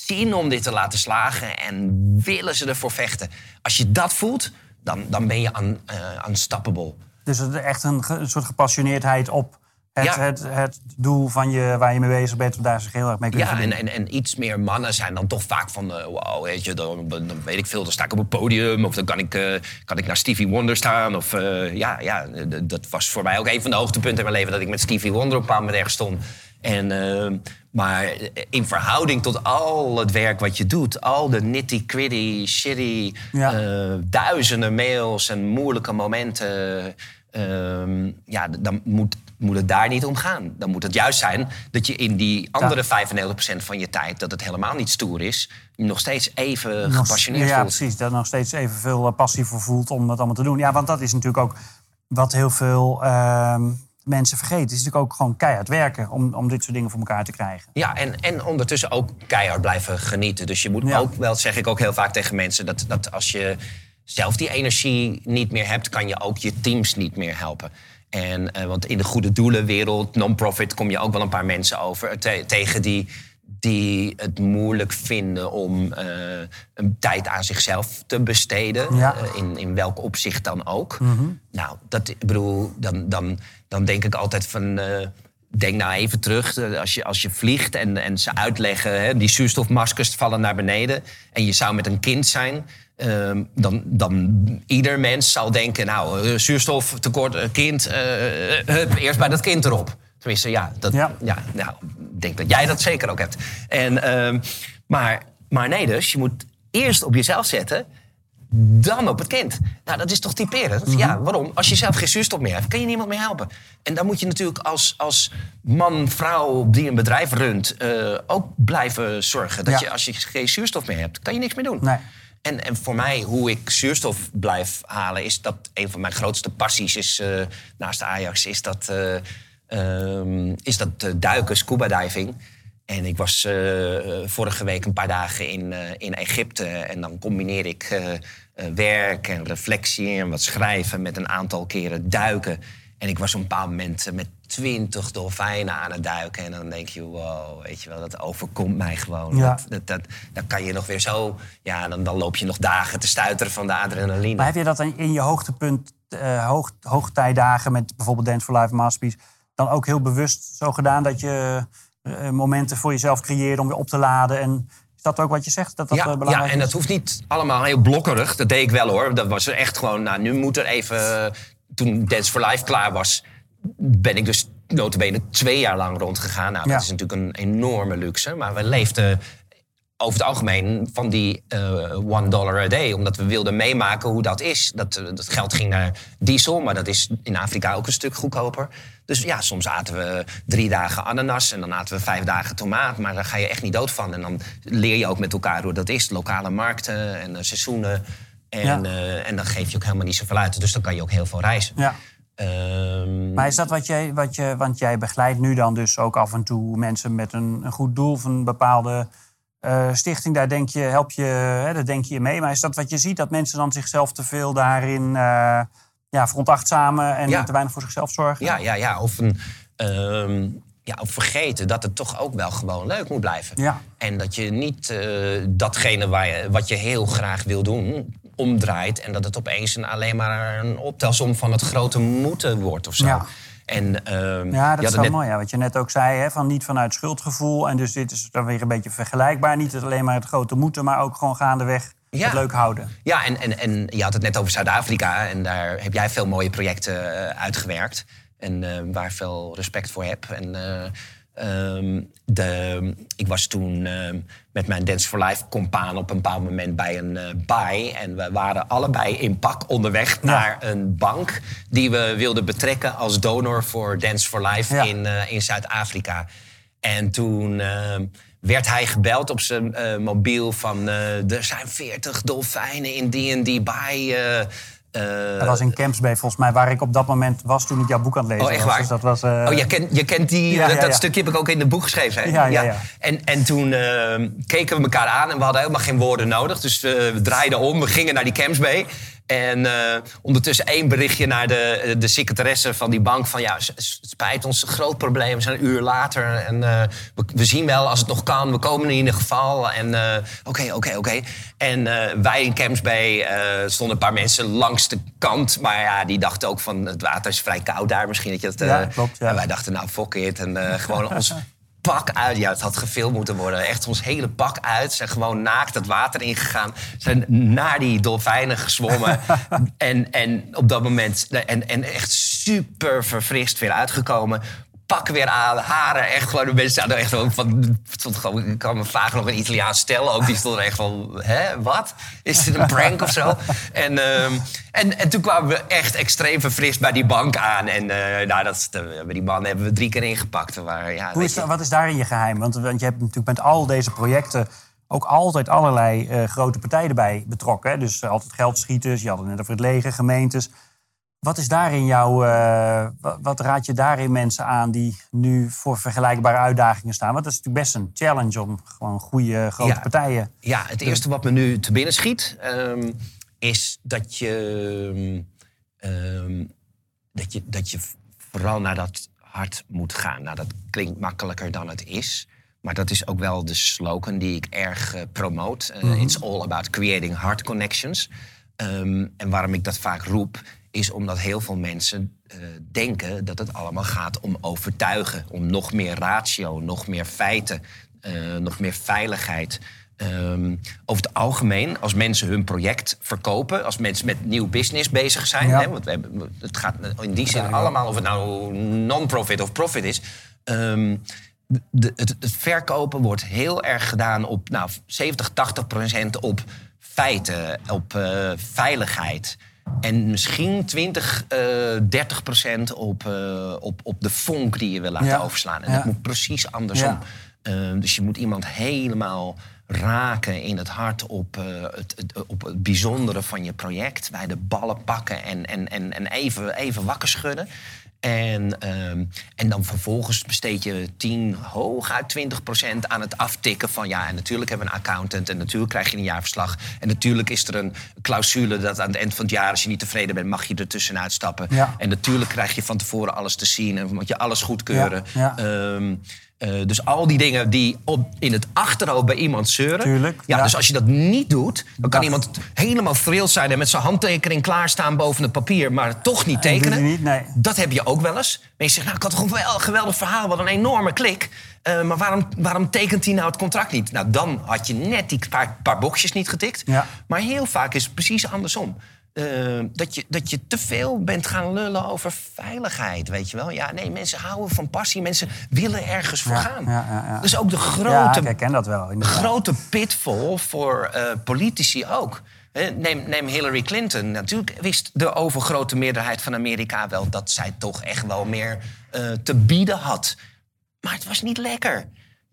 zin om dit te laten slagen en willen ze ervoor vechten. Als je dat voelt, dan, dan ben je un, unstoppable. Dus het echt een soort gepassioneerdheid op het, ja. het, het, doel van je, waar je mee bezig bent, daar zich heel erg mee kunnen Ja, en, en, en, iets meer mannen zijn dan toch vaak van... Uh, wow, weet je, dan, dan, weet ik veel, dan sta ik op een podium... of dan kan ik, uh, kan ik naar Stevie Wonder staan. Of, uh, ja, ja, dat was voor mij ook een van de hoogtepunten in mijn leven... dat ik met Stevie Wonder op een moment ergens stond. En, maar in verhouding tot al het werk wat je doet... al de nitty-gritty, shitty, ja. duizenden mails en moeilijke momenten... Ehm, ja, dan moet moet het daar niet om gaan. Dan moet het juist zijn dat je in die andere 95% van je tijd... dat het helemaal niet stoer is, nog steeds even gepassioneerd ja, voelt. Ja, precies. Dat nog steeds evenveel eh, passie voor voelt om dat allemaal te doen. Ja, want dat is natuurlijk ook wat heel veel... Uh, mensen vergeten. Het is natuurlijk ook gewoon keihard werken om, om dit soort dingen voor elkaar te krijgen. Ja, en, en ondertussen ook keihard blijven genieten. Dus je moet ook wel, zeg ik ook heel vaak tegen mensen, dat, dat als je zelf die energie niet meer hebt, kan je ook je teams niet meer helpen. En, uh, want in de goede doelenwereld, non-profit, kom je ook wel een paar mensen over te tegen die, die het moeilijk vinden om uh, een tijd aan zichzelf te besteden. Ja. Uh, in, in welk opzicht dan ook. Mm -hmm. Nou, dat, ik bedoel, dan, dan, dan denk ik altijd van. Denk nou even terug, als je, als je vliegt en, en ze uitleggen, hè, die zuurstofmaskers vallen naar beneden en je zou met een kind zijn, Uh, dan, dan ieder mens zal denken, nou, uh, zuurstoftekort, uh, kind, uh, hup, eerst bij dat kind erop. Tenminste, ja, dat, ja. ja nou, ik denk dat jij dat zeker ook hebt. En, ehm, maar, maar nee, dus je moet eerst op jezelf zetten, dan op het kind. Nou, dat is toch typerend? Mm -hmm. Ja, waarom? Als je zelf geen zuurstof meer hebt, kan je niemand meer helpen. En dan moet je natuurlijk als, als man, vrouw die een bedrijf runt... ook blijven zorgen dat ja. je, als je geen zuurstof meer hebt, kan je niks meer doen. Nee. En, en voor mij, hoe ik zuurstof blijf halen, is dat een van mijn grootste passies is, uh, naast Ajax, is dat, uh, um, is dat uh, duiken, scuba diving. En ik was vorige week een paar dagen in, in Egypte. En dan combineer ik werk en reflectie en wat schrijven met een aantal keren duiken. En ik was op een bepaald moment met twintig dolfijnen aan het duiken. En dan denk je, wow, weet je wel, dat overkomt mij gewoon. Ja. Dat, dat, dat, dan kan je nog weer zo... Ja, dan, dan loop je nog dagen te stuiteren van de adrenaline. Maar heb je dat in je hoogtepunt, uh, hoog, hoogtijdagen... met bijvoorbeeld Dance for Life Masterpiece... dan ook heel bewust zo gedaan dat je uh, momenten voor jezelf creëerde... om weer op te laden en... Is dat ook wat je zegt? Dat dat ja, belangrijk ja, en dat hoeft niet allemaal heel blokkerig. Dat deed ik wel hoor. Dat was er echt gewoon, nou, nu moet er even toen Dance for Life klaar was, ben ik dus notabene twee jaar lang rondgegaan. Nou, dat is natuurlijk een enorme luxe. Maar we leefden over het algemeen van die uh, one dollar a day. Omdat we wilden meemaken hoe dat is. Dat, uh, dat geld ging naar diesel, maar dat is in Afrika ook een stuk goedkoper. Dus ja, soms aten we drie dagen ananas en dan aten we vijf dagen tomaat. Maar daar ga je echt niet dood van. En dan leer je ook met elkaar hoe dat is. Lokale markten en uh, seizoenen. En, en dan geef je ook helemaal niet zoveel uit. Dus dan kan je ook heel veel reizen. Ja. Um, maar is dat wat jij, wat je, want jij begeleidt nu dan dus ook af en toe mensen met een, een goed doel van een bepaalde uh, stichting, daar denk je, help je, hè, daar denk je mee. Maar is dat wat je ziet, dat mensen dan zichzelf te veel daarin uh, ja, verontachtzamen en te weinig voor zichzelf zorgen? Ja, ja, ja. Of, een, um, ja, of vergeten dat het toch ook wel gewoon leuk moet blijven. Ja. En dat je niet uh, datgene waar je, wat je heel graag wil doen, omdraait. En dat het opeens een, alleen maar een optelsom van het grote moeten wordt of zo. Ja. En, uh, ja, dat is wel net... mooi. Ja. Wat je net ook zei, hè, van niet vanuit schuldgevoel. En dus dit is dan weer een beetje vergelijkbaar. Niet alleen maar het grote moeten, maar ook gewoon gaandeweg ja. het leuk houden. Ja, en, en, en je had het net over Zuid-Afrika. En daar heb jij veel mooie projecten uh, uitgewerkt. En uh, waar veel respect voor heb. En uh, Um, de, ik was toen uh, met mijn Dance for Life compaan op een bepaald moment bij een uh, baai. En we waren allebei in pak onderweg ja. naar een bank die we wilden betrekken als donor voor Dance for Life ja. in, uh, in Zuid-Afrika. En toen ehm, werd hij gebeld op zijn mobiel van er zijn 40 dolfijnen in die en die baai uh, dat was in Camps Bay, volgens mij, waar ik op dat moment was toen ik jouw boek aan het lezen oh, echt waar? Dus dat was, uh... Oh, je kent, je kent die, ja, dat, ja, dat stukje heb ik ook in het boek geschreven. Hè? Ja, ja, ja. En, en toen uh, keken we elkaar aan en we hadden helemaal geen woorden nodig. Dus we draaiden om, we gingen naar die Camps Bay. En uh, ondertussen één berichtje naar de, de secretaresse van die bank. Van ja, spijt ons, groot probleem. We zijn een uur later. En uh, we, we, zien wel als het nog kan. We komen in ieder geval. En oké, uh, oké, oké. Okay. En wij in Camps Bay stonden een paar mensen langs de kant. Maar ja, die dachten ook van het water is vrij koud daar. Misschien dat je het... ja, klopt, ja. En wij dachten nou, fuck it. En gewoon ons pak uit. Ja, het had gefilmd moeten worden. Echt ons hele pak uit. Zijn gewoon naakt het water ingegaan. Zijn naar die dolfijnen gezwommen. en, en op dat moment... En, en echt super verfrist weer uitgekomen pak weer aan, haren. Echt gewoon, de mensen hadden echt van... Stond gewoon, ik kan me vragen nog een Italiaans stel ook. Die stond er echt van, hè, wat? Is dit een prank of zo? En, uh, en, en toen kwamen we echt extreem verfrist bij die bank aan. En uh, nou, dat, de, die man hebben we drie keer ingepakt. Waar, ja, Hoe is, dat, wat is daarin je geheim? Want, want je hebt natuurlijk met al deze projecten ook altijd allerlei uh, grote partijen erbij betrokken. Hè? Dus altijd geldschieters, je had het net over het leger, gemeentes... Wat is daarin jouw, uh, wat raad je daarin mensen aan die nu voor vergelijkbare uitdagingen staan? Want dat is natuurlijk best een challenge om gewoon goede grote ja, partijen. Ja, het eerste wat me nu te binnen schiet, um, is dat je, um, dat je, dat je vooral naar dat hart moet gaan. Nou, dat klinkt makkelijker dan het is. Maar dat is ook wel de slogan die ik erg uh, promoot. Uh, mm -hmm. It's all about creating heart connections. Um, en waarom ik dat vaak roep, is omdat heel veel mensen uh, denken dat het allemaal gaat om overtuigen. Om nog meer ratio, nog meer feiten, uh, nog meer veiligheid. Um, over het algemeen, als mensen hun project verkopen, als mensen met nieuw business bezig zijn, ja. hè, want we hebben, het gaat in die zin ja, ja. allemaal, of het nou non-profit of profit is. Um, de, het, het, verkopen wordt heel erg gedaan op nou, 70, 80 procent op feiten, op uh, veiligheid. En misschien 20, uh, 30 procent op, uh, op, op de vonk die je wil laten ja. overslaan. En ja. dat moet precies andersom. Ja. Uh, dus je moet iemand helemaal raken in het hart op, uh, het, het, op het bijzondere van je project. Bij de ballen pakken en, en, en, en even, even wakker schudden. En, um, en dan vervolgens besteed je 10, hooguit 20 procent aan het aftikken van... ja, en natuurlijk hebben we een accountant en natuurlijk krijg je een jaarverslag. En natuurlijk is er een clausule dat aan het eind van het jaar... als je niet tevreden bent, mag je er tussenuit stappen. Ja. En natuurlijk krijg je van tevoren alles te zien en moet je alles goedkeuren. Ja, ja. Um, uh, dus al die dingen die op, in het achterhoofd bij iemand zeuren. Tuurlijk, ja, ja. Dus als je dat niet doet, dan kan dat... iemand helemaal thrilled zijn en met zijn handtekening klaarstaan boven het papier, maar toch niet tekenen. Niet, nee. Dat heb je ook wel eens. En je zegt, nou, ik had toch een geweldig verhaal, wat een enorme klik. Uh, maar waarom, waarom tekent hij nou het contract niet? Nou, dan had je net die paar, paar boxjes niet getikt. Ja. Maar heel vaak is het precies andersom. Eh, dat, je, dat je te veel bent gaan lullen over veiligheid, weet je wel. Ja, nee, mensen houden van passie. Mensen willen ergens voor gaan. Ja, ja, dus ook de grote, ja, ik ken dat wel, grote pitfall voor uh, politici ook. Neem, neem, Hillary Clinton. Natuurlijk wist de overgrote meerderheid van Amerika wel... dat zij toch echt wel meer uh, te bieden had. Maar het was niet lekker.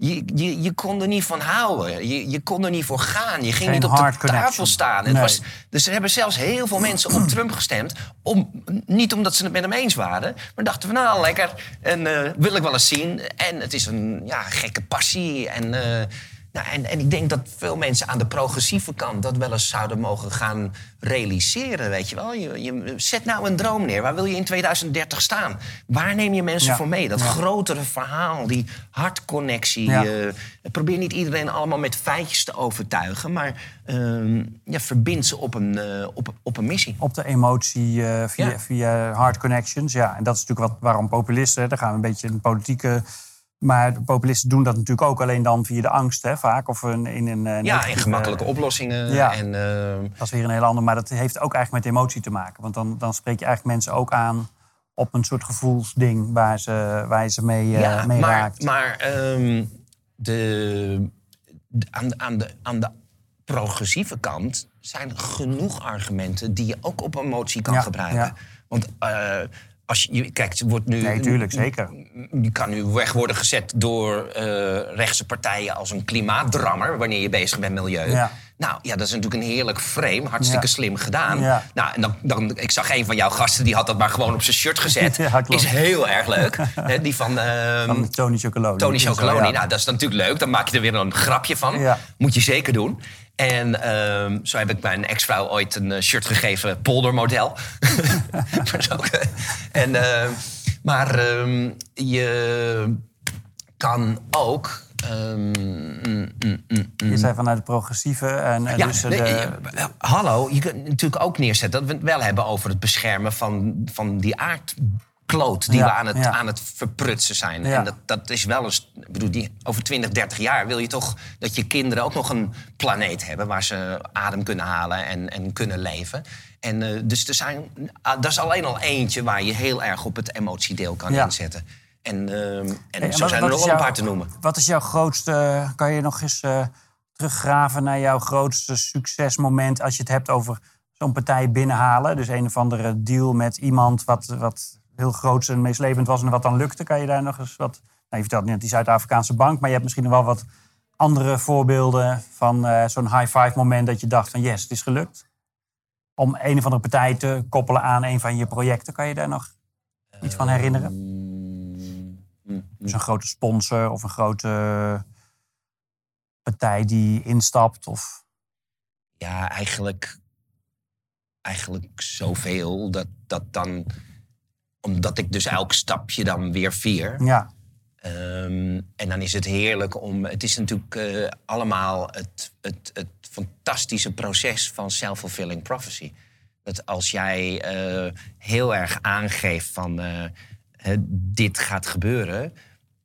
Je, je, je kon er niet van houden. Je, je kon er niet voor gaan. Je ging niet op de tafel staan. Het was, dus er hebben zelfs heel veel mensen op Trump gestemd. Om, niet omdat ze het met hem eens waren. Maar dachten van nou lekker. En uh, wil ik wel eens zien. En het is een ja, gekke passie. En... Uh, nou, en, en ik denk dat veel mensen aan de progressieve kant dat wel eens zouden mogen gaan realiseren. Weet je wel? Je, je zet nou een droom neer. Waar wil je in 2030 staan? Waar neem je mensen voor mee? Dat grotere verhaal, die hartconnectie. Ja. Uh, probeer niet iedereen allemaal met feitjes te overtuigen, maar uh, ja, verbind ze op een, uh, op, op een missie. Op de emotie eh, via, via hard connections. Ja, en dat is natuurlijk wat, waarom populisten, daar gaan we een beetje in politieke maar de populisten doen dat natuurlijk ook alleen dan via de angst, hè, vaak. Of een, in een, eh, ja, in gemakkelijke oplossingen. Ja, en, uh... Dat is weer een heel ander. Maar dat heeft ook eigenlijk met emotie te maken. Want dan, dan spreek je eigenlijk mensen ook aan op een soort gevoelsding waar ze, waar ze mee, uh, ja, mee maar, raakt. Maar um, de, aan, aan, de, aan de progressieve kant zijn genoeg argumenten die je ook op emotie kan gebruiken. Want als je, kijk, het wordt nu. Nee, tuurlijk, zeker. Je kan nu weg worden gezet door uh, rechtse partijen als een klimaatdrammer wanneer je bezig bent met milieu. Ja. Nou ja, dat is natuurlijk een heerlijk frame. Hartstikke slim gedaan. Ja. Nou, en dan, dan, ik zag een van jouw gasten, die had dat maar gewoon op zijn shirt gezet. is heel erg leuk. die van, uh, van Tony Chocoloni. Tony Chocoloni. Nou, dat is natuurlijk leuk. Dan maak je er weer een grapje van. Moet je zeker doen. En uh, zo heb ik mijn ex-vrouw ooit een eh, shirt gegeven, poldermodel. en, uh, maar uh, je kan ook. Um, mm, mm, mm, je zei vanuit de progressieve. En, ja, dus de... hallo, je kunt natuurlijk ook neerzetten dat we het wel hebben over het beschermen van, van die aard kloot die we aan het, aan het verprutsen zijn. En dat, dat is wel eens. Ik bedoel, die, over 20, 30 jaar wil je toch dat je kinderen ook nog een planeet hebben waar ze adem kunnen halen en, en kunnen leven. En uh, dus er zijn, uh, dat is alleen al eentje waar je heel erg op het emotiedeel kan inzetten. En, uh, en, en zo zijn er nog wel een paar te noemen. Wat is jouw grootste. Kan je nog eens uh, teruggraven naar jouw grootste succesmoment als je het hebt over zo'n partij binnenhalen? Dus een of andere deal met iemand wat, wat heel groot en meestlevend was en wat dan lukte. Kan je daar nog eens wat... Nou, je vertelt net die Zuid-Afrikaanse bank, maar je hebt misschien nog wel wat andere voorbeelden van uh, zo'n high-five moment dat je dacht van yes, het is gelukt. Om een of andere partij te koppelen aan een van je projecten. Kan je daar nog iets van herinneren? Um, dus een grote sponsor of een grote partij die instapt? Of... Ja, eigenlijk, eigenlijk zoveel dat, dat dan omdat ik dus elk stapje dan weer vier. Ja. Um, en dan is het heerlijk om. Het is natuurlijk uh, allemaal het, het, het fantastische proces van self-fulfilling prophecy. Dat als jij uh, heel erg aangeeft van uh, dit gaat gebeuren.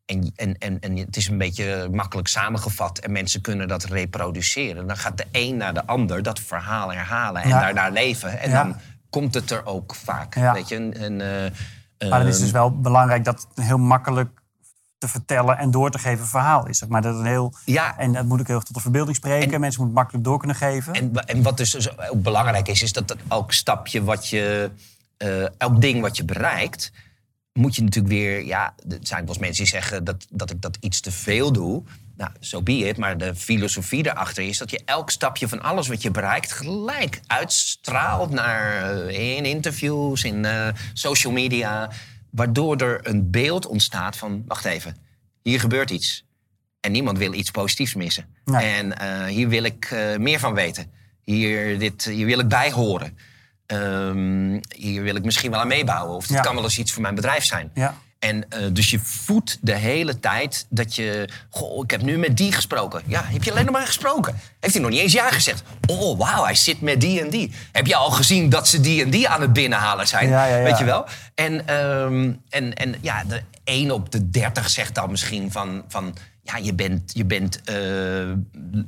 En, en, en, en het is een beetje makkelijk samengevat en mensen kunnen dat reproduceren. Dan gaat de een naar de ander dat verhaal herhalen en ja. daarnaar leven. En ja. dan komt het er ook vaak. Weet je? En, uh, maar dan is het dus wel belangrijk dat het heel makkelijk te vertellen en door te geven verhaal is. Zeg maar dat een heel, ja. En dat moet ik heel tot de verbeelding spreken. Mensen moeten het makkelijk door kunnen geven. En, en wat dus ook belangrijk is, is dat elk stapje wat je, uh, elk ding wat je bereikt, moet je natuurlijk weer, ja, er zijn wel mensen die zeggen dat, dat ik dat iets te veel doe. Nou, zo so be it. Maar de filosofie daarachter is dat je elk stapje van alles wat je bereikt gelijk uitstraalt naar uh, in interviews, in uh, social media. Waardoor er een beeld ontstaat van, wacht even, hier gebeurt iets. En niemand wil iets positiefs missen. En uh, hier wil ik meer van weten. Hier, dit, hier wil ik bij horen. Um, hier wil ik misschien wel aan meebouwen. Of dit ja. kan wel eens iets voor mijn bedrijf zijn. Ja. En uh, dus je voedt de hele tijd dat je... Goh, ik heb nu met die gesproken. Ja, heb je alleen nog maar gesproken? Heeft hij nog niet eens ja gezegd? Oh, wauw, hij zit met die en die. Heb je al gezien dat ze die en die aan het binnenhalen zijn? Ja, ja, Weet je wel? En, um, en, en ja, de, één op de dertig zegt dan misschien van... van ja, je bent, je bent eh,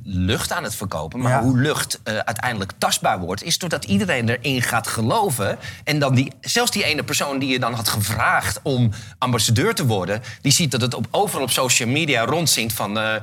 lucht aan het verkopen. Maar hoe lucht uh, uiteindelijk tastbaar wordt... is doordat iedereen erin gaat geloven. En dan die, zelfs die ene persoon die je dan had gevraagd... om ambassadeur te worden... die ziet dat het op, overal op social media rondzinkt. Van, uh,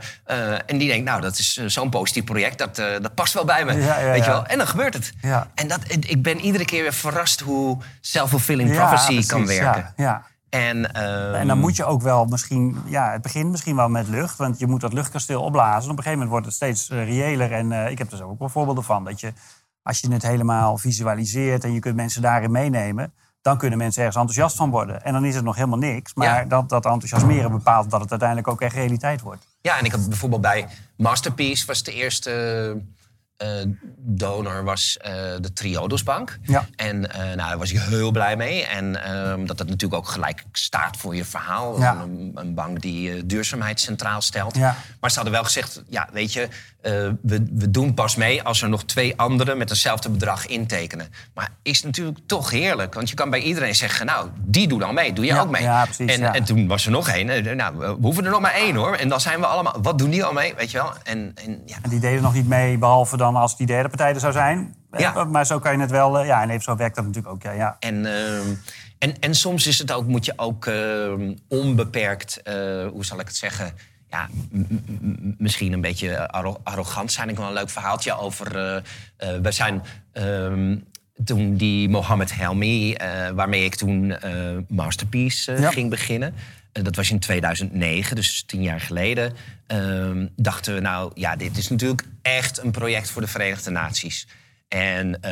en die denkt, nou, dat is zo'n positief project. Dat, dat past wel bij me. weet je wel? En dan gebeurt het. En dat, ik ben iedere keer weer verrast... hoe self-fulfilling prophecy kan werken. ja. En, en, dan ehm, moet je ook wel misschien, ja, het begint misschien wel met lucht, want je moet dat luchtkasteel opblazen. op een gegeven moment wordt het steeds uh, reëler. En uh, ik heb er zo ook wel voorbeelden van. Dat je, als je het helemaal visualiseert en je kunt mensen daarin meenemen, dan kunnen mensen ergens enthousiast van worden. En dan is het nog helemaal niks. Maar dat, dat enthousiasmeren bepaalt dat het uiteindelijk ook echt realiteit wordt. Ja, en ik heb bijvoorbeeld bij Masterpiece was de eerste donor was uh, de Triodosbank. Ja. En uh, nou, daar was ik heel blij mee. En ehm, dat dat natuurlijk ook gelijk staat voor je verhaal. Ja. Een, een, bank die duurzaamheid centraal stelt. Ja. Maar ze hadden wel gezegd, ja, weet je, we, we doen pas mee als er nog twee anderen met hetzelfde bedrag intekenen. Maar is natuurlijk toch heerlijk. Want je kan bij iedereen zeggen, nou, die doet al mee. Doe je ook mee? Ja, precies, en, en toen was er nog één. Nou, we hoeven er nog maar één hoor. En dan zijn we allemaal, wat doen die al mee? Weet je wel? En, en, ja. en die deden nog niet mee, behalve dan als die derde partij er zou zijn. Ja. Maar zo kan je het wel. Eh, ja, en even zo werkt dat natuurlijk ook. Ja, ja. En, ehm, en, en soms is het ook, moet je ook ehm, onbeperkt, eh, hoe zal ik het zeggen? Ja, misschien een beetje arrogant zijn. Ik wel een leuk verhaaltje over. Uh, we zijn. Ehm, toen die Mohammed Helmi, waarmee ik toen Masterpiece ging beginnen dat was in 2009, dus tien jaar geleden, um, dachten we nou, ja, dit is natuurlijk echt een project voor de Verenigde Naties. En uh,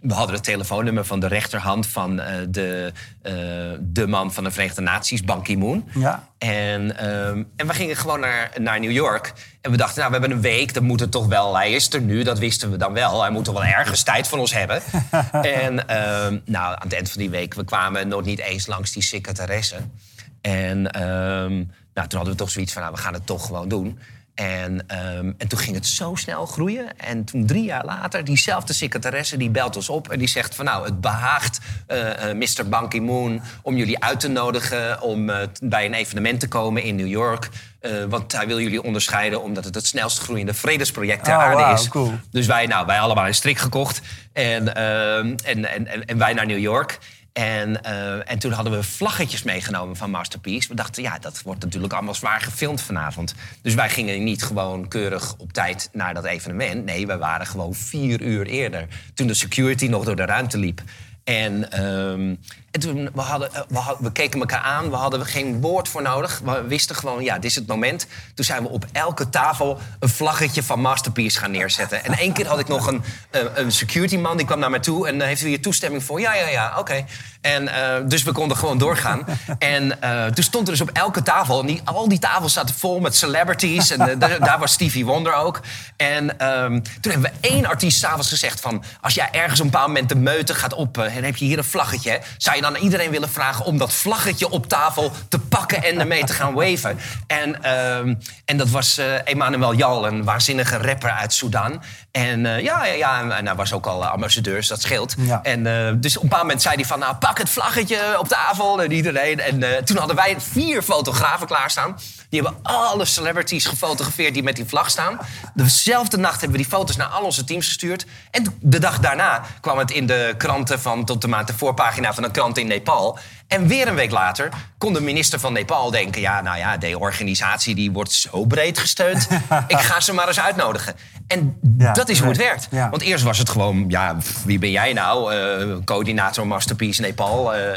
we hadden het telefoonnummer van de rechterhand van uh, de, uh, de man van de Verenigde Naties, Ban Ki-moon. Ja. En, um, en we gingen gewoon naar, naar New York. En we dachten, nou, we hebben een week, dat moet het toch wel. Hij is er nu, dat wisten we dan wel. Hij moet toch wel ergens tijd van ons hebben. en um, nou, aan het eind van die week, we kwamen nog niet eens langs die secretaresse. En um, nou, toen hadden we toch zoiets van, nou, we gaan het toch gewoon doen. En, um, en toen ging het zo snel groeien. En toen drie jaar later, diezelfde secretaresse die belt ons op... en die zegt van nou, het behaagt uh, uh, Mr. Ban Ki-moon... om jullie uit te nodigen om uh, bij een evenement te komen in New York... want hij wil jullie onderscheiden omdat het het snelst groeiende vredesproject ter oh, aarde wow, is. Cool. Dus wij, nou, wij allemaal een strik gekocht en, en, en, en wij naar New York. En, uh, en toen hadden we vlaggetjes meegenomen van Masterpiece. We dachten, ja, dat wordt natuurlijk allemaal zwaar gefilmd vanavond. Dus wij gingen niet gewoon keurig op tijd naar dat evenement. Nee, we waren gewoon vier uur eerder. Toen de security nog door de ruimte liep. En, um, en toen we hadden, eh, we, keken elkaar aan, we hadden geen woord voor nodig. We wisten gewoon, ja, dit is het moment. Toen zijn we op elke tafel een vlaggetje van Masterpiece gaan neerzetten. En één keer had ik nog een, eh, een security man die kwam naar mij toe en heeft u hier toestemming voor? Ja, ja, ja, oké. En dus we konden gewoon doorgaan. En toen stond er dus op elke tafel, en al die tafels zaten vol met celebrities. En daar, was Stevie Wonder ook. En um, toen hebben we één artiest s'avonds gezegd van... als jij ergens op een bepaald moment de meute gaat op... en heb je hier een vlaggetje, dan iedereen willen vragen om dat vlaggetje op tafel te pakken en ermee te gaan waven. En, uh, en dat was uh, Emmanuel Jal, een waanzinnige rapper uit Sudan. En uh, ja, ja, ja, en hij was ook al ambassadeur, dus dat scheelt. Ja. En dus op een bepaald moment zei hij van, nou, pak het vlaggetje op tafel. En iedereen. En toen hadden wij vier fotografen klaarstaan. Die hebben alle celebrities gefotografeerd die met die vlag staan. Dezelfde nacht hebben we die foto's naar al onze teams gestuurd. En de dag daarna kwam het in de kranten van tot de maand de voorpagina van een krant in Nepal. En weer een week later kon de minister van Nepal denken... ja, nou ja, de organisatie die wordt zo breed gesteund. ik ga ze maar eens uitnodigen. En dat is hoe het werkt. Want eerst was het gewoon, ja, wie ben jij nou? Uh, coördinator Masterpiece Nepal. Uh, uh,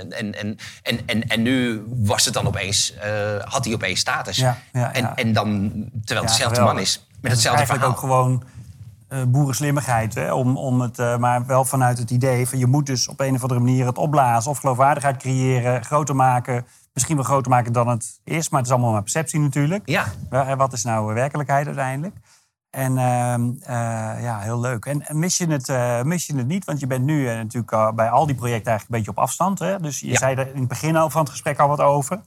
en, en, en, en, en nu was het dan opeens, had hij opeens status. En, en dan, terwijl het dezelfde man is, met hetzelfde verhaal. ook gewoon uh, boerenslimmigheid. Hè? Om, om het, uh, maar wel vanuit het idee van je moet dus op een of andere manier het opblazen of geloofwaardigheid creëren, groter maken. Misschien wel groter maken dan het is, maar het is allemaal maar perceptie natuurlijk. Ja. wat is nou werkelijkheid uiteindelijk? En ehm, uh, ja, heel leuk. En mis je, het, mis je het niet? Want je bent nu natuurlijk bij al die projecten eigenlijk een beetje op afstand. Hè? Dus je zei er in het begin al van het gesprek al wat over.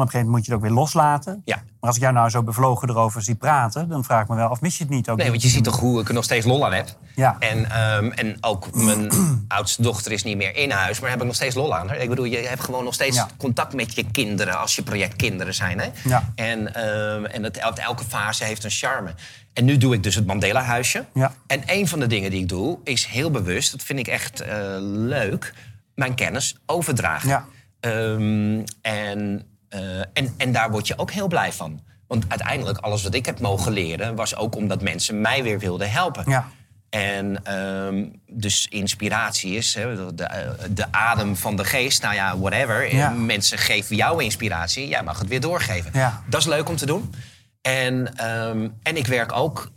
Op een gegeven moment moet je het ook weer loslaten. Ja. Maar als ik jou nou zo bevlogen erover zie praten, dan vraag ik me wel of mis je het niet ook. Nee, want je ziet toch hoe ik er nog steeds lol aan heb. Ja. En, ehm, en ook mijn oudste dochter is niet meer in huis, maar heb ik nog steeds lol aan. Ik bedoel, je hebt gewoon nog steeds Ja. contact met je kinderen als je project kinderen zijn. Hè? Ja. En, ehm, en het, elke fase heeft een charme. En nu doe ik dus het Mandela-huisje. Ja. En een van de dingen die ik doe, is heel bewust, dat vind ik echt eh, leuk, mijn kennis overdragen. Ja. Ehm, en, eh, en, en daar word je ook heel blij van. Want uiteindelijk, alles wat ik heb mogen leren... was ook omdat mensen mij weer wilden helpen. Ja. En ehm, dus inspiratie is hè, de, eh, de adem van de geest. Nou ja, whatever. Ja. Eh, Mensen geven jou inspiratie. Jij mag het weer doorgeven. Ja. Dat is leuk om te doen. En, ehm, en ik werk ook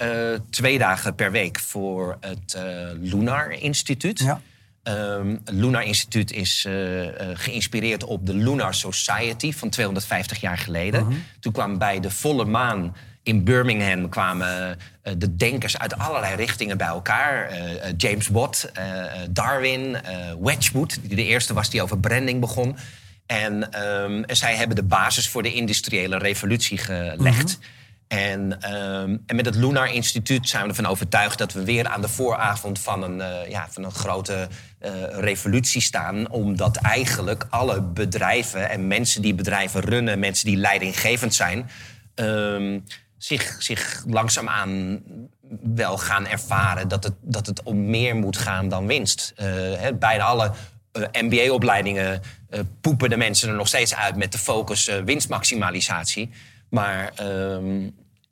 twee dagen per week voor het Lunar Instituut. Ja. Ehm, het Lunar Instituut is eh, eh, geïnspireerd op de Lunar Society van 250 jaar geleden. Mhm. Toen kwam bij de volle maan in Birmingham kwamen eh, de denkers uit allerlei richtingen bij elkaar. James Watt, Darwin, Wedgwood, die de eerste was die over branding begon. En ehm, zij hebben de basis voor de industriële revolutie gelegd. En, ehm, en met het Lunar Instituut zijn we ervan overtuigd dat we weer aan de vooravond van een, eh, ja, van een grote eh, revolutie staan. Omdat eigenlijk alle bedrijven en mensen die bedrijven runnen, mensen die leidinggevend zijn, ehm, zich, zich langzaamaan wel gaan ervaren dat het, dat het om meer moet gaan dan winst. Eh, hè, bij alle MBA-opleidingen poepen de mensen er nog steeds uit met de focus winstmaximalisatie. Maar ehm,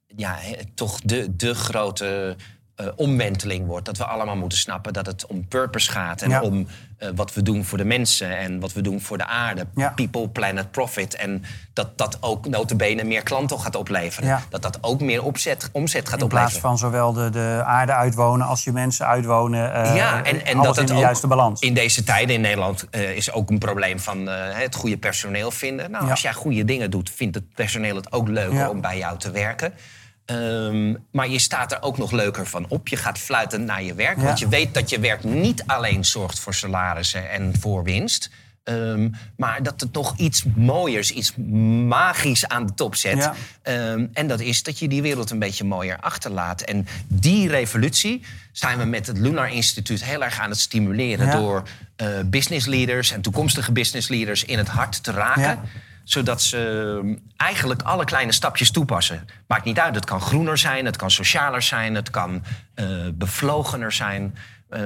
ja, toch de, de grote eh, omwenteling wordt. Dat we allemaal moeten snappen dat het om purpose gaat. En Ja. om eh, wat we doen voor de mensen en wat we doen voor de aarde. Ja. People, planet, profit. En dat dat ook notabene meer klanten gaat opleveren. Ja. Dat dat ook meer opzet, omzet gaat In opleveren. plaats van zowel de, de aarde uitwonen als je mensen uitwonen. eh, ja, en, en dat in het de juiste balans. in deze tijden in Nederland is ook een probleem van het goede personeel vinden. Nou, als jij goede dingen doet, vindt het personeel het ook leuker om bij jou te werken. Ehm, maar je staat er ook nog leuker van op. Je gaat fluitend naar je werk. Ja. Want je weet dat je werk niet alleen zorgt voor salarissen en voor winst. Ehm, maar dat het nog iets mooiers, iets magisch aan de top zet. Ja. Ehm, en dat is dat je die wereld een beetje mooier achterlaat. En die revolutie zijn we met het Lunar Instituut heel erg aan het stimuleren. Ja. Door eh, business leaders en toekomstige business leaders in het hart te raken. Zodat ze ehm, eigenlijk alle kleine stapjes toepassen. Maakt niet uit, het kan groener zijn, het kan socialer zijn, het kan eh, bevlogener zijn. eh,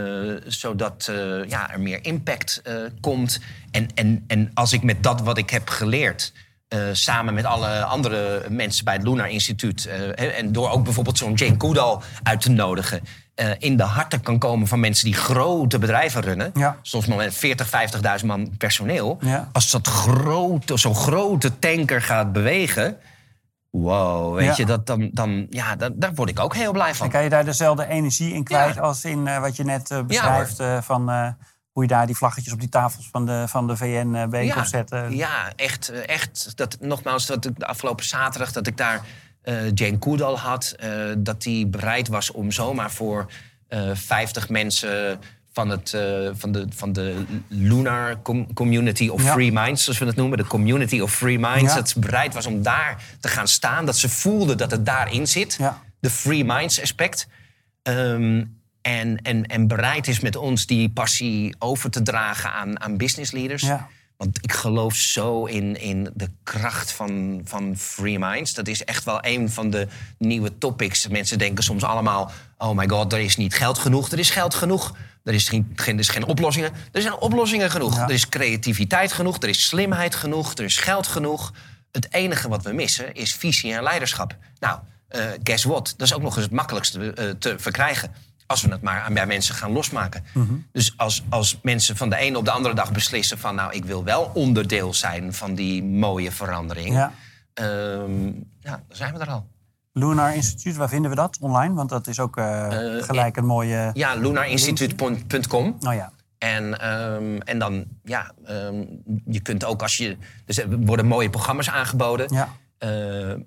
zodat eh, ja, er meer impact komt. En, en, en als ik met dat wat ik heb geleerd. samen met alle andere mensen bij het Lunar Instituut. en door ook bijvoorbeeld zo'n Jane Goodall uit te nodigen. Eh, in de harten kan komen van mensen die grote bedrijven runnen. Ja. Soms maar met 40, 50.000 man personeel. Ja. Als dat grote, zo'n grote tanker gaat bewegen. Wow, weet Ja. je, dat, dan, dan, ja, daar, daar word ik ook heel blij En van. kan je daar dezelfde energie in kwijt als in eh, wat je net eh, beschrijft? van hoe je daar die vlaggetjes op die tafels van de, van de VN-bijeenkomst ja, zet. ja, echt. echt dat, nogmaals, dat ik de afgelopen zaterdag dat ik daar Jane Goodall had. eh, dat die bereid was om zomaar voor eh 50 mensen van, het, eh, van, de, van de Lunar com- Community of Ja. Free Minds, zoals we het noemen. De Community of Free Minds. Ja. Dat ze bereid was om daar te gaan staan. Dat ze voelde dat het daarin zit. Ja. De Free Minds aspect. Ehm, en, en, en bereid is met ons die passie over te dragen aan, aan business leaders. Ja. Want ik geloof zo in, in de kracht van, van Free Minds. Dat is echt wel een van de nieuwe topics. Mensen denken soms allemaal... oh my god, er is niet geld genoeg. Er is geld genoeg. Er is geen, er is geen oplossingen. Er zijn oplossingen genoeg. Ja. Er is creativiteit genoeg. Er is slimheid genoeg. Er is geld genoeg. Het enige wat we missen is visie en leiderschap. Nou, eh, guess what? Dat is ook nog eens het makkelijkste eh, te verkrijgen. Als we het maar aan bij mensen gaan losmaken. Mhm. Dus als, als mensen van de ene op de andere dag beslissen van... nou, ik wil wel onderdeel zijn van die mooie verandering. Ja. ehm, ja, dan zijn we er al. Lunar Instituut, waar vinden we dat online? Want dat is ook eh, gelijk een mooie... Ja, lunarinstituut.com. Oh ja. En, ehm, en dan, ja, ehm, je kunt ook als je... Dus er worden mooie programma's aangeboden. Ja. Eh,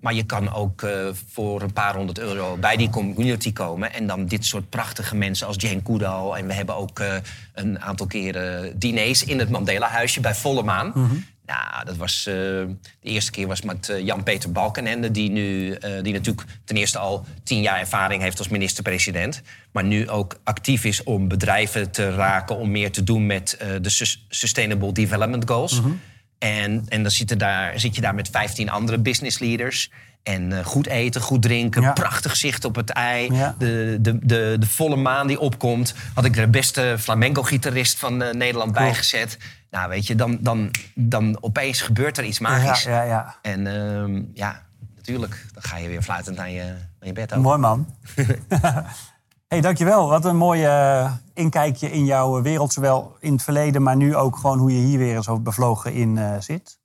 maar je kan ook eh, voor een paar honderd euro bij die community komen. En dan dit soort prachtige mensen als Jane Goodall. En we hebben ook eh, een aantal keren diners in het Mandela-huisje bij volle maan. Nou, dat was, de eerste keer was met Jan-Peter Balkenende... Die, nu, die natuurlijk ten eerste al tien jaar ervaring heeft als minister-president... maar nu ook actief is om bedrijven te raken... om meer te doen met de Sustainable Development Goals. Mm -hmm. En, en dan zit, daar, zit je daar met 15 andere business leaders... En uh, goed eten, goed drinken, ja. prachtig zicht op het ei. Ja. De, de, de, de, volle maan die opkomt. Had ik de beste flamenco-gitarist van uh, Nederland cool. bijgezet. Nou, weet je, dan, dan, dan opeens gebeurt er iets magisch. Ja, ja, ja. En uh, ja, natuurlijk, dan ga je weer fluitend naar je, naar je bed. Ook. Mooi man. hey, dankjewel. Wat een mooi inkijkje in jouw wereld. Zowel in het verleden, maar nu ook gewoon hoe je hier weer zo bevlogen in zit.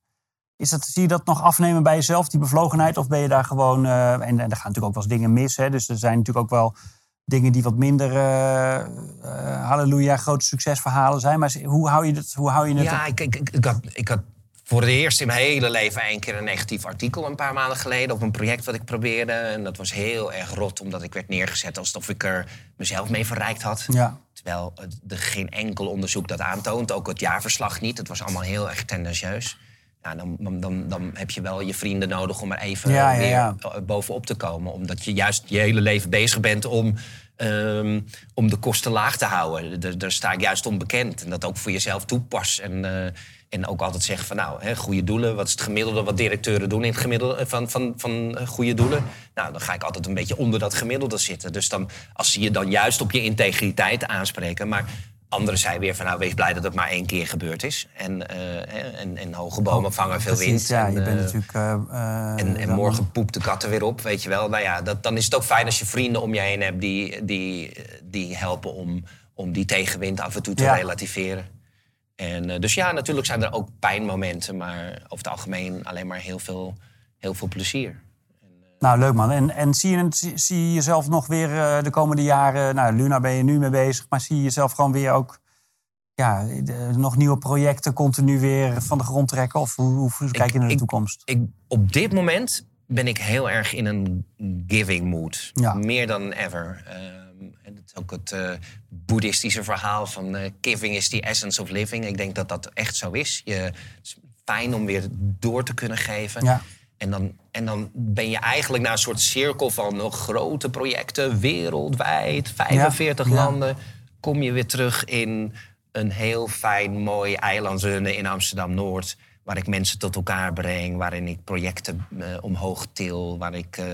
Is dat, zie je dat nog afnemen bij jezelf, die bevlogenheid? Of ben je daar gewoon... Uh, en, en er gaan natuurlijk ook wel eens dingen mis. Hè? Dus er zijn natuurlijk ook wel dingen die wat minder halleluja grote succesverhalen zijn. Maar hoe hou je het, hoe hou je het Ja, ik, ik, ik, had, ik had voor het eerst in mijn hele leven één keer een negatief artikel... een paar maanden geleden op een project wat ik probeerde. En dat was heel erg rot, omdat ik werd neergezet... alsof ik er mezelf mee verrijkt had. Ja. Terwijl er geen enkel onderzoek dat aantoont. Ook het jaarverslag niet. Het was allemaal heel erg tendentieus ja, dan, dan, dan heb je wel je vrienden nodig om er even weer bovenop te komen. Omdat je juist je hele leven bezig bent om, um, om de kosten laag te houden. Daar, sta ik juist onbekend. En dat ook voor jezelf toepas. En, uh, en ook altijd zeggen van nou, hè, goede doelen. Wat is het gemiddelde wat directeuren doen in het gemiddelde eh, van, van, van eh, goede doelen? Nou, dan ga ik altijd een beetje onder dat gemiddelde zitten. Dus dan, als ze je dan juist op je integriteit aanspreken. Maar Anderen zei weer van nou, wees blij dat het maar één keer gebeurd is. En, uh, en, en hoge bomen oh, vangen veel wind. Ja, je en, bent natuurlijk. Uh, en, en morgen poept de kat er weer op, weet je wel. Nou ja, dat, dan is het ook fijn als je vrienden om je heen hebt die, die, die helpen om, om die tegenwind af en toe te ja. relativeren. En, dus ja, natuurlijk zijn er ook pijnmomenten, maar over het algemeen alleen maar heel veel, heel veel plezier. Nou, leuk man. En, en zie, je, zie je jezelf nog weer uh, de komende jaren... Nou, Luna ben je nu mee bezig, maar zie je jezelf gewoon weer ook... Ja, nog nieuwe projecten continu weer van de grond trekken? Of hoe, hoe kijk je naar de ik, toekomst? Ik, op dit moment ben ik heel erg in een giving mood. Ja. Meer dan ever. Uh, en het is ook het uh, boeddhistische verhaal van uh, giving is the essence of living. Ik denk dat dat echt zo is. Je, het is fijn om weer door te kunnen geven. Ja. En dan, en dan ben je eigenlijk naar een soort cirkel van nog grote projecten wereldwijd, 45 landen. Kom je weer terug in een heel fijn, mooi eilandzone in Amsterdam Noord. Waar ik mensen tot elkaar breng, waarin ik projecten uh, omhoog til, waar ik uh,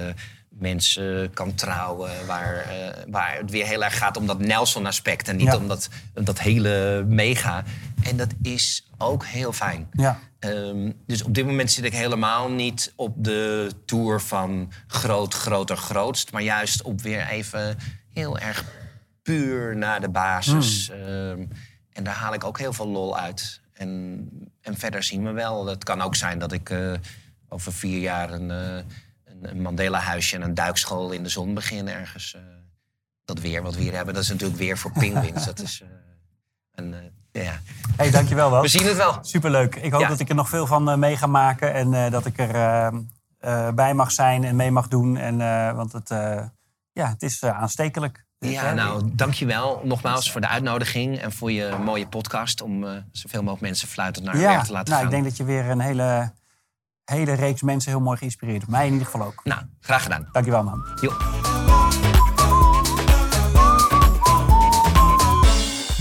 mensen kan trouwen. Waar, uh, waar het weer heel erg gaat om dat Nelson-aspect en niet ja. om dat, dat hele mega. En dat is ook heel fijn. Ja. Um, dus op dit moment zit ik helemaal niet op de tour van groot, groter, grootst. Maar juist op weer even heel erg puur naar de basis. Mm. Um, en daar haal ik ook heel veel lol uit. En, en verder zien we wel. Het kan ook zijn dat ik uh, over vier jaar een, uh, een Mandela-huisje en een duikschool in de zon begin ergens. Uh, dat weer wat we hier hebben, dat is natuurlijk weer voor pinguïns. dat is een ja. Hey, dankjewel wel. We zien het wel. Superleuk. Ik hoop ja. dat ik er nog veel van uh, mee ga maken. En uh, dat ik er uh, bij mag zijn en mee mag doen. En, want het, ja, het is aanstekelijk. Ja, nou, dankjewel nogmaals voor de uitnodiging. En voor je mooie podcast. Om zoveel mogelijk mensen fluitend naar ja, werk te laten nou, gaan. Ik denk dat je weer een hele, hele reeks mensen heel mooi geïnspireerd hebt. Mij in ieder geval ook. Nou, graag gedaan. Dankjewel man. Jo.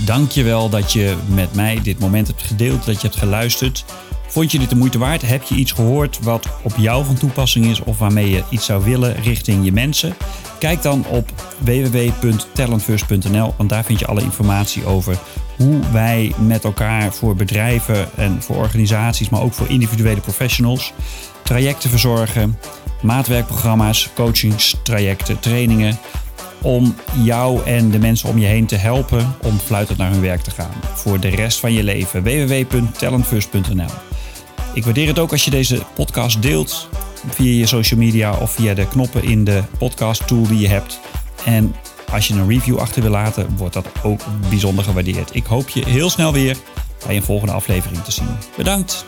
Dankjewel dat je met mij dit moment hebt gedeeld, dat je hebt geluisterd. Vond je dit de moeite waard? Heb je iets gehoord wat op jou van toepassing is of waarmee je iets zou willen richting je mensen? Kijk dan op www.talentfirst.nl, want daar vind je alle informatie over hoe wij met elkaar voor bedrijven en voor organisaties, maar ook voor individuele professionals, trajecten verzorgen, maatwerkprogramma's, coachingstrajecten, trainingen om jou en de mensen om je heen te helpen om fluitend naar hun werk te gaan. Voor de rest van je leven. www.talentfirst.nl Ik waardeer het ook als je deze podcast deelt via je social media of via de knoppen in de podcast tool die je hebt. En als je een review achter wil laten, wordt dat ook bijzonder gewaardeerd. Ik hoop je heel snel weer bij een volgende aflevering te zien. Bedankt!